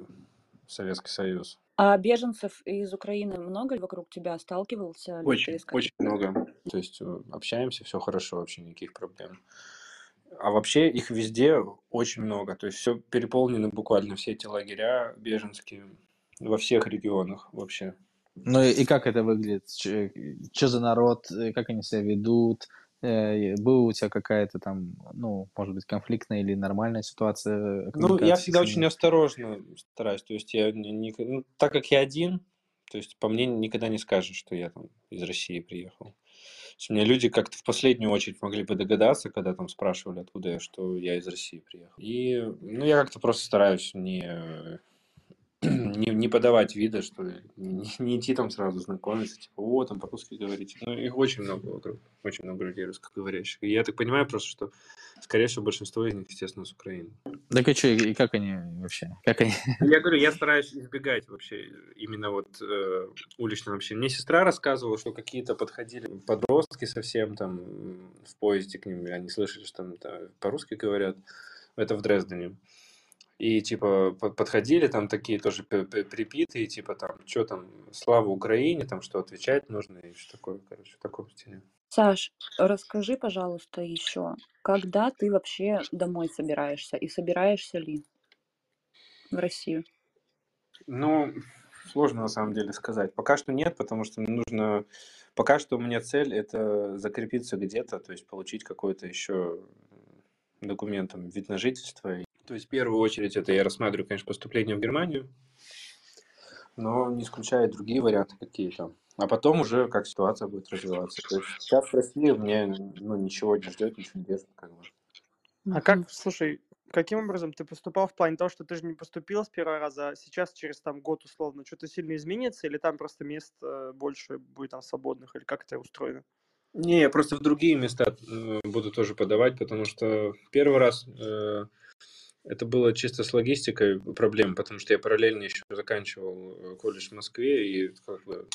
Советский Союз. А беженцев из Украины много ли вокруг тебя? Сталкивался ли ты Очень, очень много. То есть э, общаемся, все хорошо, вообще никаких проблем. А вообще их везде очень много. То есть все переполнены буквально все эти лагеря беженские во всех регионах вообще. Ну и, и как это выглядит? Что за народ? э, Как они себя ведут? Э, Была у тебя какая-то там, ну, может быть, конфликтная или нормальная ситуация Ну, я всегда очень осторожно стараюсь. То есть я не, ну, так как я один, то есть по мне никогда не скажешь, что я там из России приехал. То есть мне люди как-то в последнюю очередь могли бы догадаться, когда там спрашивали, откуда я, что я из России приехал. И, ну, я как-то просто стараюсь не, не, не подавать вида, что не, не идти там сразу знакомиться, типа, о, там по-русски говорите. Ну, их очень много вокруг, очень много людей русскоговорящих. И я так понимаю просто, что, скорее всего, большинство из них, естественно, с Украины. Так и что, и как они вообще? Как они? Я говорю, я стараюсь избегать вообще именно вот э, уличного общения. Мне сестра рассказывала, что какие-то подходили подростки совсем там в поезде к ним, и они слышали, что там да, по-русски говорят. Это в Дрездене. И типа по- подходили там такие тоже припитые, типа там, что там, слава Украине, там что отвечать нужно и что такое, короче, в таком стиле. Саш, расскажи, пожалуйста, еще, когда ты вообще домой собираешься и собираешься ли в Россию? Ну, сложно на самом деле сказать. Пока что нет, потому что мне нужно... Пока что у меня цель это закрепиться где-то, то есть получить какой-то еще документом вид на жительство. То есть в первую очередь это я рассматриваю, конечно, поступление в Германию, но не исключаю другие варианты какие-то. А потом уже как ситуация будет развиваться. То есть сейчас в России меня ну, ничего не ждет, ничего не держит. Как бы. А как, слушай, каким образом ты поступал в плане того, что ты же не поступил с первого раза, а сейчас через там год условно что-то сильно изменится, или там просто мест э, больше будет там свободных, или как это устроено? Не, я просто в другие места э, буду тоже подавать, потому что первый раз э, это было чисто с логистикой проблем, потому что я параллельно еще заканчивал э, колледж в Москве, и как бы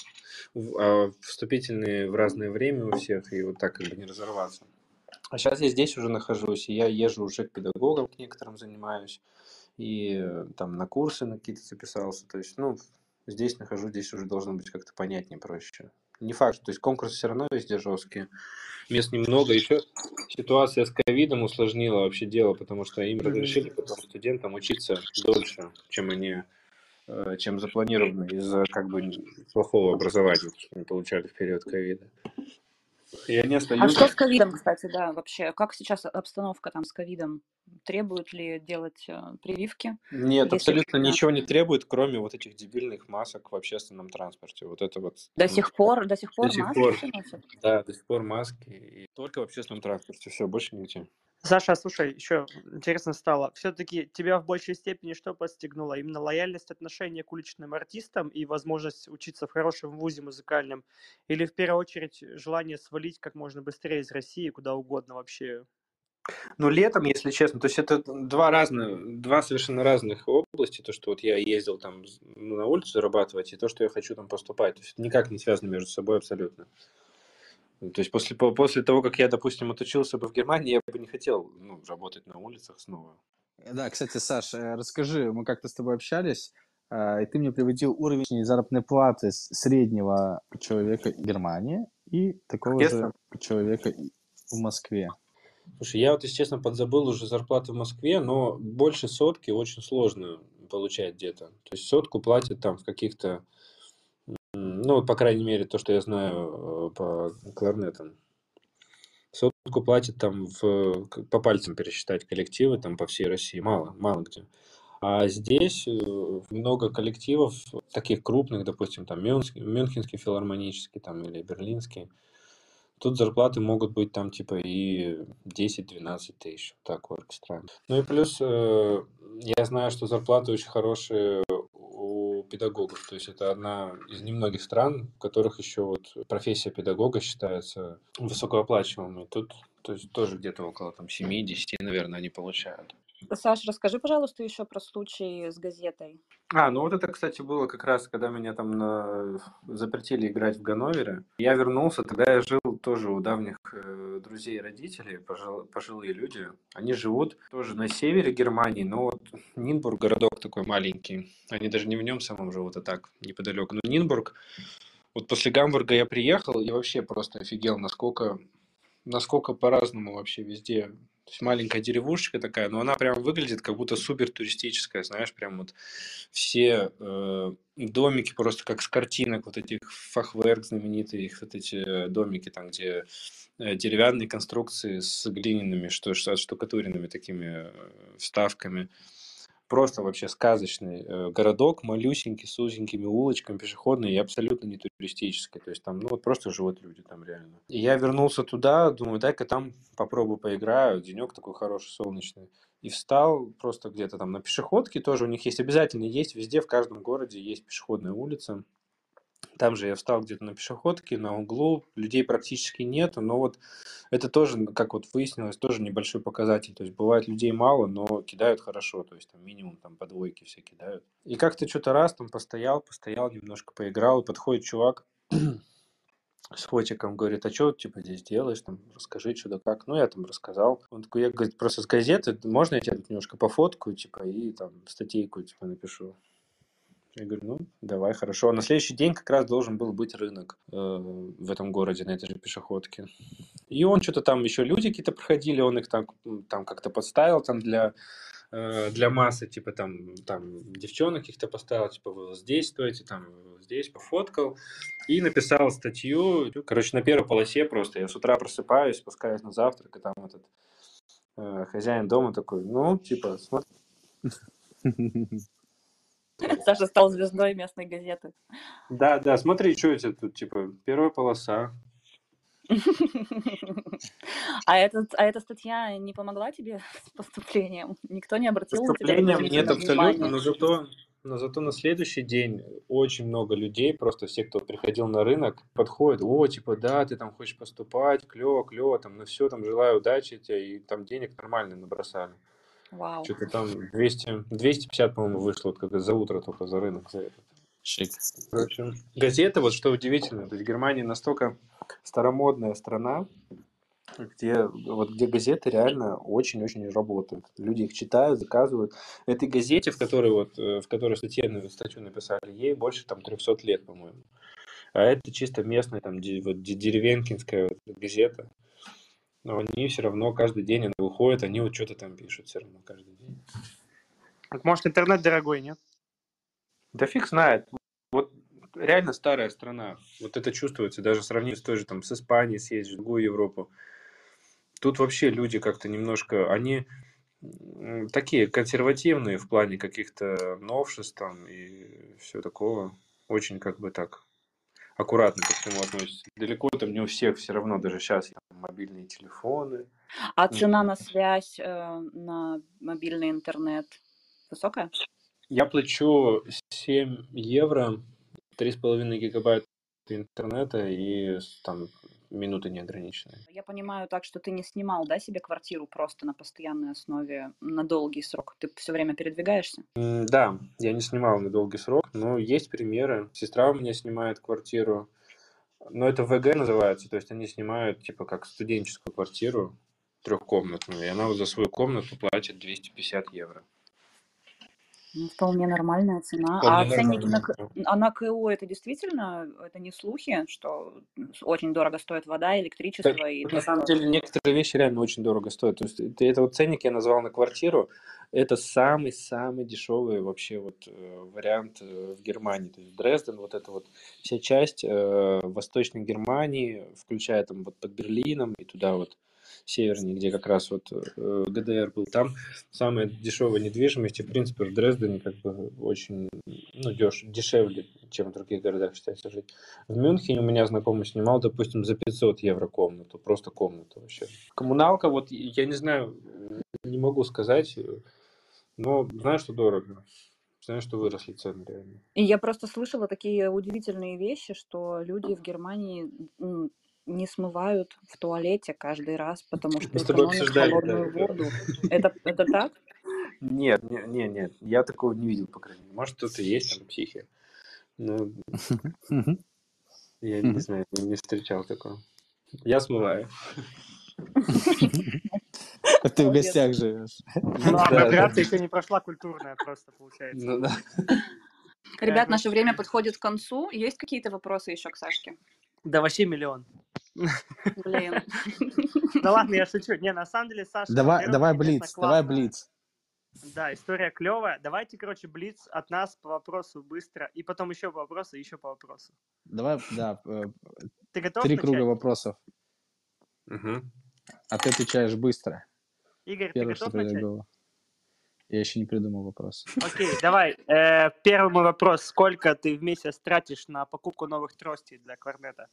а вступительные в разное время у всех, и вот так как бы не разорваться. А сейчас я здесь уже нахожусь, и я езжу уже к педагогам, к некоторым занимаюсь, и э, там на курсы на какие-то записался. То есть, ну, здесь нахожусь, здесь уже должно быть как-то понятнее, проще. Не факт, то есть конкурсы все равно везде жесткие, мест немного. Еще ситуация с ковидом усложнила вообще дело, потому что им разрешили потом студентам учиться дольше, чем они э, чем запланировано из-за как бы плохого образования, что они получали в период ковида. И они А остаются. что с ковидом, кстати, да, вообще? Как сейчас обстановка там с ковидом? Требуют ли делать э, прививки? Нет, Если абсолютно ничего не требует, кроме вот этих дебильных масок в общественном транспорте. Вот это вот. До сих пор, до сих пор сих маски пор. все носят? Да, до сих пор маски. И только в общественном транспорте. Все, больше нигде. Саша, слушай, еще интересно стало. Все-таки тебя в большей степени что подстегнуло? Именно лояльность отношения к уличным артистам и возможность учиться в хорошем вузе музыкальном? Или в первую очередь желание свалить как можно быстрее из России куда угодно вообще? Ну, летом, если честно, то есть это два разных, два совершенно разных области. То, что вот я ездил там ну, на улицу зарабатывать, и то, что я хочу там поступать. То есть это никак не связано между собой абсолютно. Ну, То есть после, по- после того, как я, допустим, отучился бы в Германии, я бы не хотел ну, работать на улицах снова. Да, кстати, Саш, э, расскажи, мы как-то с тобой общались, э, и ты мне приводил уровень заработной платы среднего человека Германии и такого Ясно. же человека в Москве. Слушай, я вот, если честно, подзабыл уже зарплату в Москве, но больше сотки очень сложно получать где-то. То есть сотку платят там в каких-то, ну, по крайней мере, то, что я знаю э, по кларнетам. Сотку платят там в, по пальцам пересчитать коллективы там по всей России. Мало, мало где. А здесь э, много коллективов, таких крупных, допустим, там Мюнхен- Мюнхенский филармонический там, или Берлинский. Тут зарплаты могут быть там типа и 10-12 тысяч, так у оркестра. Ну и плюс э, я знаю, что зарплаты очень хорошие педагогов. То есть это одна из немногих стран, в которых еще вот профессия педагога считается высокооплачиваемой. Тут то есть тоже где-то около там 7-10, наверное, они получают. Саш, расскажи, пожалуйста, еще про случай с газетой. А, ну вот это, кстати, было как раз, когда меня там на- запретили играть в Ганновере. Я вернулся, тогда я жил тоже у давних э, друзей и родителей, пожил- пожилые люди. Они живут тоже на севере Германии, но вот Нинбург городок такой маленький. Они даже не в нем самом живут, а так, неподалеку. Но Нинбург, вот после Гамбурга я приехал и вообще просто офигел, насколько, насколько по-разному вообще везде. То есть маленькая деревушечка такая, но она прям выглядит как будто супер туристическая, знаешь, прям вот все э, домики просто как с картинок, вот этих фахверк знаменитые, их вот эти э, домики там, где э, деревянные конструкции с глиняными, что, что, штукатуренными такими э, вставками. Просто вообще сказочный э, городок, малюсенький, с узенькими улочками, пешеходный и абсолютно не туристический. То есть там, ну вот просто живут люди там реально. И я вернулся туда, думаю, дай-ка там попробую поиграю. Денек такой хороший, солнечный. И встал просто где-то там на пешеходке тоже. У них есть обязательно есть везде, в каждом городе есть пешеходная улица. Там же я встал где-то на пешеходке, на углу, людей практически нету, но вот это тоже, как вот выяснилось, тоже небольшой показатель. То есть бывает людей мало, но кидают хорошо, то есть там минимум там по двойке все кидают. И как-то что-то раз там постоял, постоял, немножко поиграл, и подходит чувак с фотиком, говорит, а что типа здесь делаешь, там, расскажи, что да как. Ну, я там рассказал. Он такой, я, говорит, просто с газеты, можно я тебя тут немножко пофоткаю, типа, и там статейку, типа, напишу. Я говорю, ну, давай, хорошо. А на следующий день как раз должен был быть рынок э, в этом городе, на этой же пешеходке. И он что-то там, еще люди какие-то проходили, он их там, там как-то подставил там для, э, для массы, типа там, там девчонок каких-то поставил, типа вы здесь стойте, там здесь, пофоткал. И написал статью, короче, на первой полосе просто. Я с утра просыпаюсь, спускаюсь на завтрак, и там этот э, хозяин дома такой, ну, типа, смотри, Саша стал звездой местной газеты. да, да, смотри, что у тебя тут, типа, первая полоса. А, этот, а эта статья не помогла тебе с поступлением? Никто не обратил на тебя Поступлением нет абсолютно, но зато, но зато на следующий день очень много людей, просто все, кто приходил на рынок, подходят, о, типа, да, ты там хочешь поступать, клево, клево, там, ну все, там, желаю удачи тебе, и там денег нормально набросали. Вау. Что-то там 200, 250, по-моему, вышло, вот как за утро только за рынок, за этот. Шик. Короче, газеты, вот что удивительно, то есть Германия настолько старомодная страна, где, вот, где газеты реально очень-очень работают. Люди их читают, заказывают. Этой газете, в которой, вот, э, в которой статью, статью написали, ей больше там 300 лет, по-моему. А это чисто местная, там, вот, де- деревенькинская вот газета. Но они все равно каждый день она выходит, они вот что-то там пишут все равно каждый день. Так, Может, интернет дорогой, нет? Да фиг знает. Вот реально старая страна. Вот это чувствуется, даже сравнить с той же там с Испанией съездишь, в другую Европу. Тут вообще люди как-то немножко, они такие консервативные в плане каких-то новшеств там и все такого. Очень как бы так аккуратно ко всему относятся. Далеко там не у всех все равно, даже сейчас мобильные телефоны. А цена на связь, э, на мобильный интернет высокая? Я плачу 7 евро, 3,5 гигабайта интернета и там минуты неограниченные. Я понимаю так, что ты не снимал, да, себе квартиру просто на постоянной основе на долгий срок. Ты все время передвигаешься? Да, я не снимал на долгий срок, но есть примеры. Сестра у меня снимает квартиру, но это ВГ называется, то есть они снимают типа как студенческую квартиру трехкомнатную, и она вот за свою комнату платит 250 евро. Ну, вполне нормальная цена. Вполне А ценники на, а на КУ это действительно, это не слухи, что очень дорого стоит вода, Так, электричество и тут то, на самом деле некоторые вещи реально очень дорого стоят. То есть это, это вот ценник я назвал на квартиру. Это самый-самый дешевый вообще вот э, вариант э, в Германии. То есть Дрезден, вот эта вот вся часть э, Восточной Германии, включая там вот под Берлином и туда вот севернее, где как раз вот э, ГДР был, там самая дешевая недвижимость, и в принципе в Дрездене как бы очень ну, деш, дешевле, чем в других городах считается жить. В Мюнхене у меня знакомый снимал, допустим, за 500 евро комнату, просто комнату вообще. Коммуналка, вот я не знаю, не могу сказать, но знаю, что дорого. Знаю, что выросли цены реально. И я просто слышала такие удивительные вещи, что люди в Германии не смывают в туалете каждый раз, потому что Мы с тобой экономят обсуждали, да, холодную это. воду. Это, это так? Нет, не- не, нет, я такого не видел, по крайней мере. Может, кто-то есть там психи, но Мгм. я не Мгм. знаю, не встречал такого. Я смываю. Ты в Молодец. гостях живешь. Ну, Да, да. апроприация еще не прошла культурная просто, получается. Ну да. Ребят, наше время подходит к концу. Есть какие-то вопросы еще к Сашке? Да вообще миллион. Блин. Да ладно, я шучу. Не, на самом деле, Саша, Давай, давай блиц, давай блиц. Да, история клевая. Давайте, короче, блиц от нас по вопросу быстро, и потом еще по вопросу, и еще по вопросу. Давай, да, э, Ты готов три начать? круга вопросов, а ты отвечаешь быстро. Игорь, ты Первое, что готов придет в начать? голову. Я еще не придумал вопрос. Окей, давай. Э, первый мой вопрос. Сколько ты в месяц тратишь на покупку новых тростей для кларнета?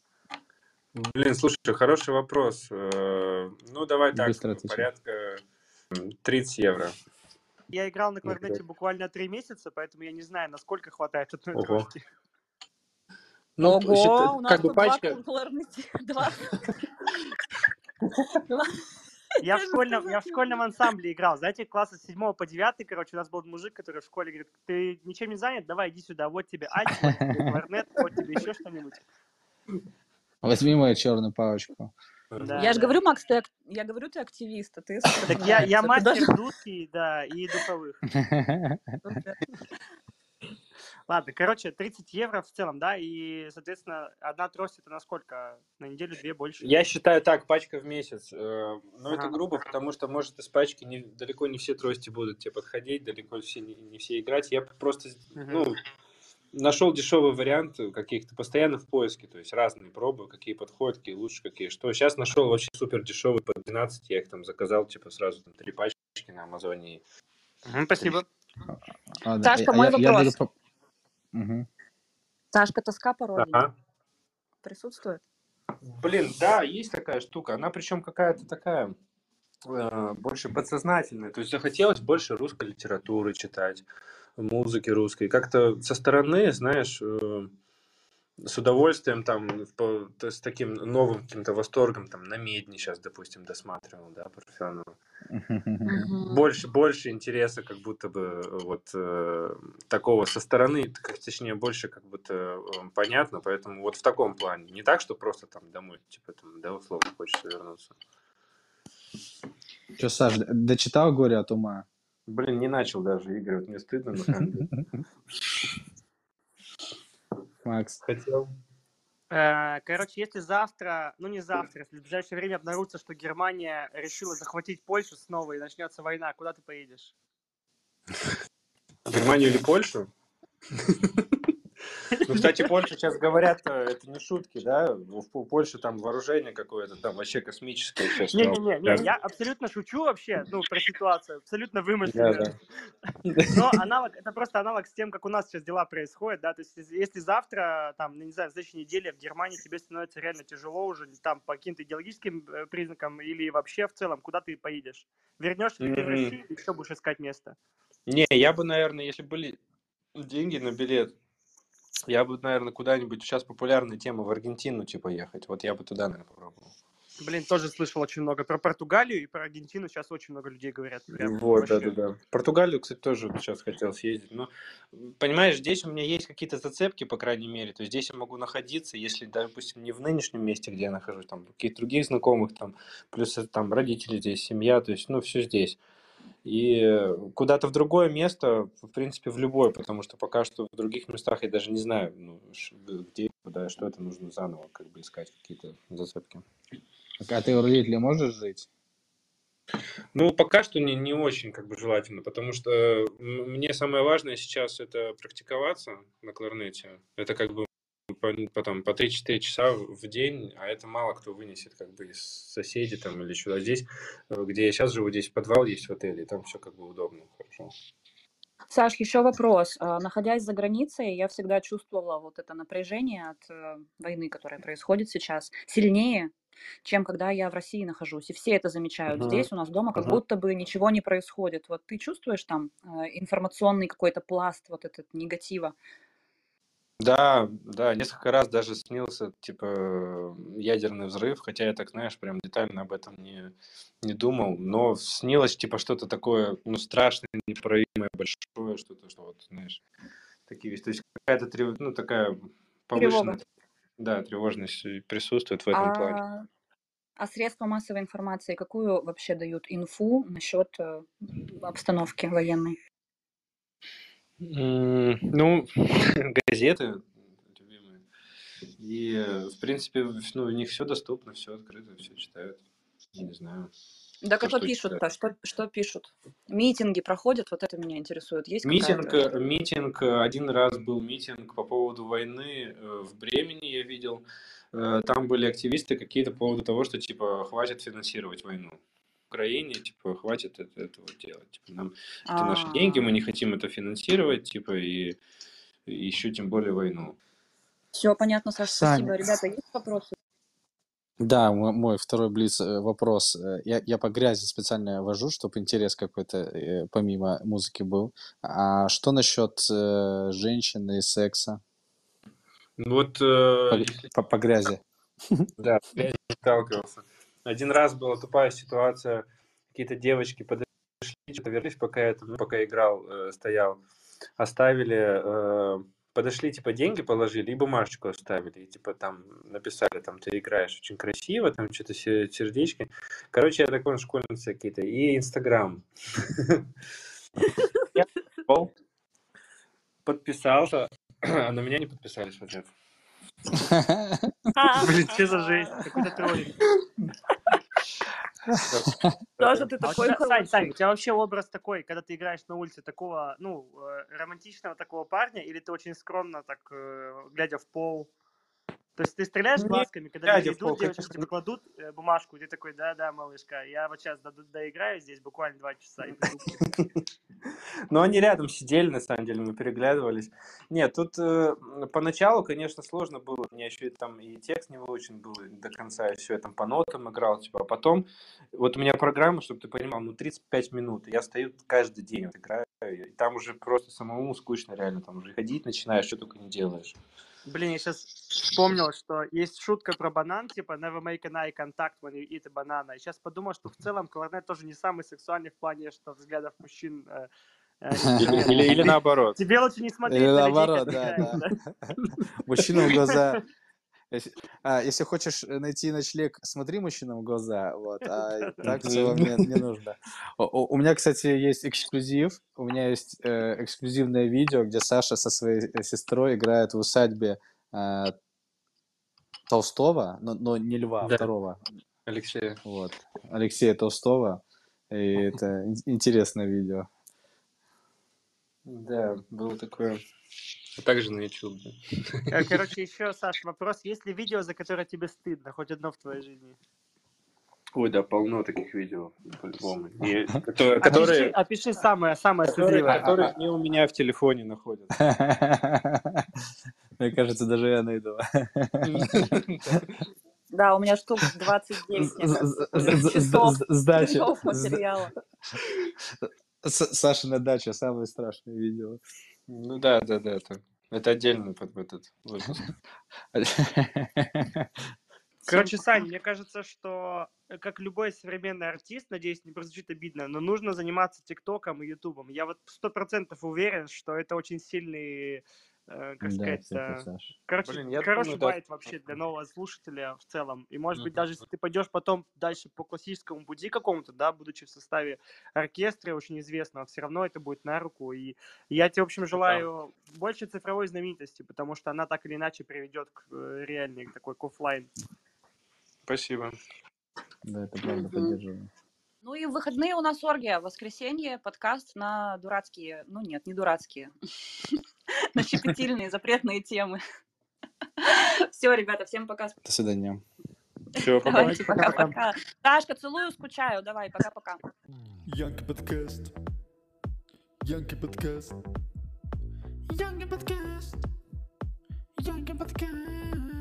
Блин, слушай, хороший вопрос. Э, Ну, давай так, Быстро отвечай. порядка м, 30 евро. Я играл на кларнете буквально три месяца, поэтому я не знаю, насколько хватает одной Ого. трости. Ну, Ого, считай, у нас как бы пачка, два. Я в школьном, я в школьном ансамбле играл. Знаете, класса с 7 по 9, короче, у нас был мужик, который в школе говорит, ты ничем не занят? Давай, иди сюда, вот тебе альт, вот тебе кларнет, вот тебе еще что-нибудь. Возьми мою черную палочку. Да, Я же да. говорю, Макс, ты, я говорю, ты активист, а ты Так я, я. Ты мастер дудки, да, и духовых. Ладно, короче, 30 евро в целом, да, и, соответственно, одна трость это на сколько? На неделю, две больше? Я считаю так, пачка в месяц. Э, Но это Ага. грубо, потому что, может, из пачки не, далеко не все трости будут тебе подходить, далеко все, не, не все играть. Я просто, ну, нашел дешевый вариант каких-то, постоянно в поиске, то есть разные пробы, какие подходят, какие лучше, какие что. Сейчас нашел вообще супер дешевый по 12, я их там заказал, типа, сразу там, три пачки на Амазоне. Мгм, Спасибо. Ладно, Сашка, а мой я- я буду вопрос. по- Мгм. Сашка, тоска по родине Ага. присутствует? Блин, да, есть такая штука. Она причем какая-то такая э, больше подсознательная. То есть захотелось больше русской литературы читать, музыки русской. Как-то со стороны, знаешь, э, с удовольствием там, с таким новым каким-то восторгом там на медне сейчас, допустим, досматривал, да. Мгм. Больше, больше интереса, как будто бы э, вот э, такого со стороны, как, точнее, больше как будто э, понятно, поэтому вот в таком плане. Не так, что просто там домой, типа там, да, условно хочется вернуться. Че, Саш, дочитал «Горе от ума»? Блин, не начал даже, Игорь, вот мне стыдно, на самом деле. Макс. Хотел. Э, Короче, если завтра, ну не завтра, если в ближайшее время обнаружится, что Германия решила захватить Польшу снова и начнется война, куда ты поедешь? Германию или Польшу? Ну, кстати, Польша сейчас говорят, э, это не шутки, да? В Польше там вооружение какое-то там вообще космическое сейчас. Не-не-не, не, я абсолютно шучу вообще, ну, про ситуацию, абсолютно вымышленную. Но аналог, это просто аналог с тем, как у нас сейчас дела происходят, да, то есть если завтра, там, ну, не знаю, в следующей неделе в Германии тебе становится реально тяжело уже, там, по каким-то идеологическим э, признакам или вообще в целом, куда ты поедешь? Вернешься ты в Россию еще будешь искать место? Не, я бы, наверное, если были деньги на билет, я бы, наверное, куда-нибудь, сейчас популярная тема в Аргентину, типа, ехать. Вот я бы туда, наверное, попробовал. Блин, тоже слышал очень много про Португалию и про Аргентину. Сейчас очень много людей говорят. Прям вот, да, да, да. Португалию, кстати, тоже сейчас хотел съездить. Но, понимаешь, здесь у меня есть какие-то зацепки, по крайней мере. То есть здесь я могу находиться, если, допустим, не в нынешнем месте, где я нахожусь, там, каких-то других знакомых, там, плюс там родители здесь, семья, то есть, ну, все здесь. И куда-то в другое место, в принципе, в любое, потому что пока что в других местах я даже не знаю, ну, где, куда, что это нужно заново как бы искать какие-то зацепки. А ты в Литле можешь жить? Ну, пока что не, не очень как бы желательно, потому что мне самое важное сейчас это практиковаться на кларнете. Это как бы по, потом по 3-4 часа в день, а это мало кто вынесет как бы из соседей там или сюда. Здесь, э, где я сейчас живу, здесь подвал есть в отеле, и там все как бы удобно, хорошо. Саш, еще вопрос. А, находясь за границей, я всегда чувствовала вот это напряжение от э, войны, которая происходит сейчас, сильнее, чем когда я в России нахожусь. И все это замечают. Uh-huh. Здесь у нас дома как uh-huh. будто бы ничего не происходит. Вот ты чувствуешь там э, информационный какой-то пласт вот этот негатива? Да, да, несколько раз даже снился, типа, ядерный взрыв, хотя я так, знаешь, прям детально об этом не, не думал, но снилось, типа, что-то такое, ну, страшное, непроимое, большое, что-то, что вот, знаешь, такие вещи. То есть какая-то, трев... ну, такая повышенная, Тревога. да, тревожность присутствует в этом плане. А, а средства массовой информации какую вообще дают инфу насчет э, обстановки военной? Ну, газеты любимые. И, в принципе, ну, у них все доступно, все открыто, все читают. Не знаю. Да как пишут-то? Что, что пишут? Митинги проходят? Вот это меня интересует. Есть митинг, э, митинг, э, один раз был митинг по поводу войны э, в Бремени, я видел. Там были активисты какие-то по поводу того, что, типа, хватит финансировать войну. Украине, типа, хватит это, этого делать. Типа, нам это наши деньги, мы не хотим это финансировать, типа, и, и еще тем более войну. Все понятно, Саша, спасибо. Ребята, есть вопросы? Да, мой второй блиц э, вопрос. Э, я, я по грязи специально вожу, чтобы интерес какой-то э, помимо музыки был. А что насчет э, женщины и секса? Вот э, по, по, по грязи. Да, я сталкивался. Один раз была тупая ситуация, какие-то девочки подошли, что-то вернулись, пока я, там, пока играл, э, стоял, оставили, э, подошли, типа, деньги положили и бумажечку оставили, и, типа, там написали, там, ты играешь очень красиво, там, что-то сердечки. Короче, я так понял, школьницы какие-то, и Инстаграм. Подписался, а на меня не подписались ответ. Блин, что за жизнь? Какой-то троллинг. Тоже ты а такой Сань, Сань, у тебя вообще образ такой, когда ты играешь на улице, такого, ну, э, романтичного такого парня, или ты очень скромно, так, э, глядя в пол, то есть ты стреляешь Нет, глазками, когда люди идут, девочки тебе кладут э, бумажку, ты такой, да-да, малышка, я вот сейчас до, доиграю здесь буквально два часа. Ну, они рядом сидели, на самом деле, мы переглядывались. Нет, тут э, поначалу, конечно, сложно было, мне еще там и текст не выучен был до конца, и все, я там по нотам играл, типа, а потом, вот у меня программа, чтобы ты понимал, ну, 35 минут, я стою каждый день, вот, играю, и там уже просто самому скучно реально, там уже ходить начинаешь, что только не делаешь. Блин, я сейчас вспомнил, что есть шутка про банан, типа never make an eye contact when you eat a banana. И сейчас подумал, что в целом кларнет тоже не самый сексуальный в плане, что взглядов мужчин э, э или, или, наоборот. Тебе лучше не смотреть или на наоборот, людей, да, да. Мужчина в глаза если, а, если хочешь найти ночлег, смотри мужчинам в глаза, вот, а так в целом не, нужно. У, меня, кстати, есть эксклюзив, у меня есть э, эксклюзивное видео, где Саша со своей э, сестрой играет в усадьбе э, Толстого, но, но не Льва, а да. второго. Алексея. Вот, Алексея Толстого, и это интересное видео. Да, было такое. А также на YouTube. Э, Короче, еще, Саш, вопрос. Есть ли видео, за которое тебе стыдно? Хоть одно в твоей жизни? Ой, да, полно таких видео, по-любому. Которые, Опиши, опиши самое, самое которые, стыдливое. которые не у меня в телефоне находятся. Мне кажется, даже я найду. Да, у меня штук 29 мне кажется, часов, часов материала. Сашина дача, самое страшное видео. Ну да, да, да, это, это отдельно под этот выпуск. Короче, Сань, мне кажется, что э, как любой современный артист, надеюсь, не прозвучит обидно, но нужно заниматься ТикТоком и Ютубом. Я вот сто процентов уверен, что это очень сильный, как Да, сказать, э, Саш. Короче, Блин, я хороший думаю, да. байт вообще для нового слушателя в целом. И, может быть, даже если ты пойдешь потом дальше по классическому пути какому-то, да, будучи в составе оркестра очень известного, все равно это будет на руку. И я тебе, в общем, желаю больше цифровой знаменитости, потому что она так или иначе приведет к э, реальной такой к оффлайн. Спасибо. Да, это правда, поддерживаю. Ну и в выходные у нас оргия. Воскресенье, подкаст на дурацкие, ну нет, не дурацкие, на щепетильные, запретные темы. Все, ребята, всем пока. До свидания. Все, пока. Давайте, пока-пока. Дашка, целую, скучаю. Давай, пока-пока. Янки подкаст. Янки подкаст. Янки подкаст. Янки подкаст.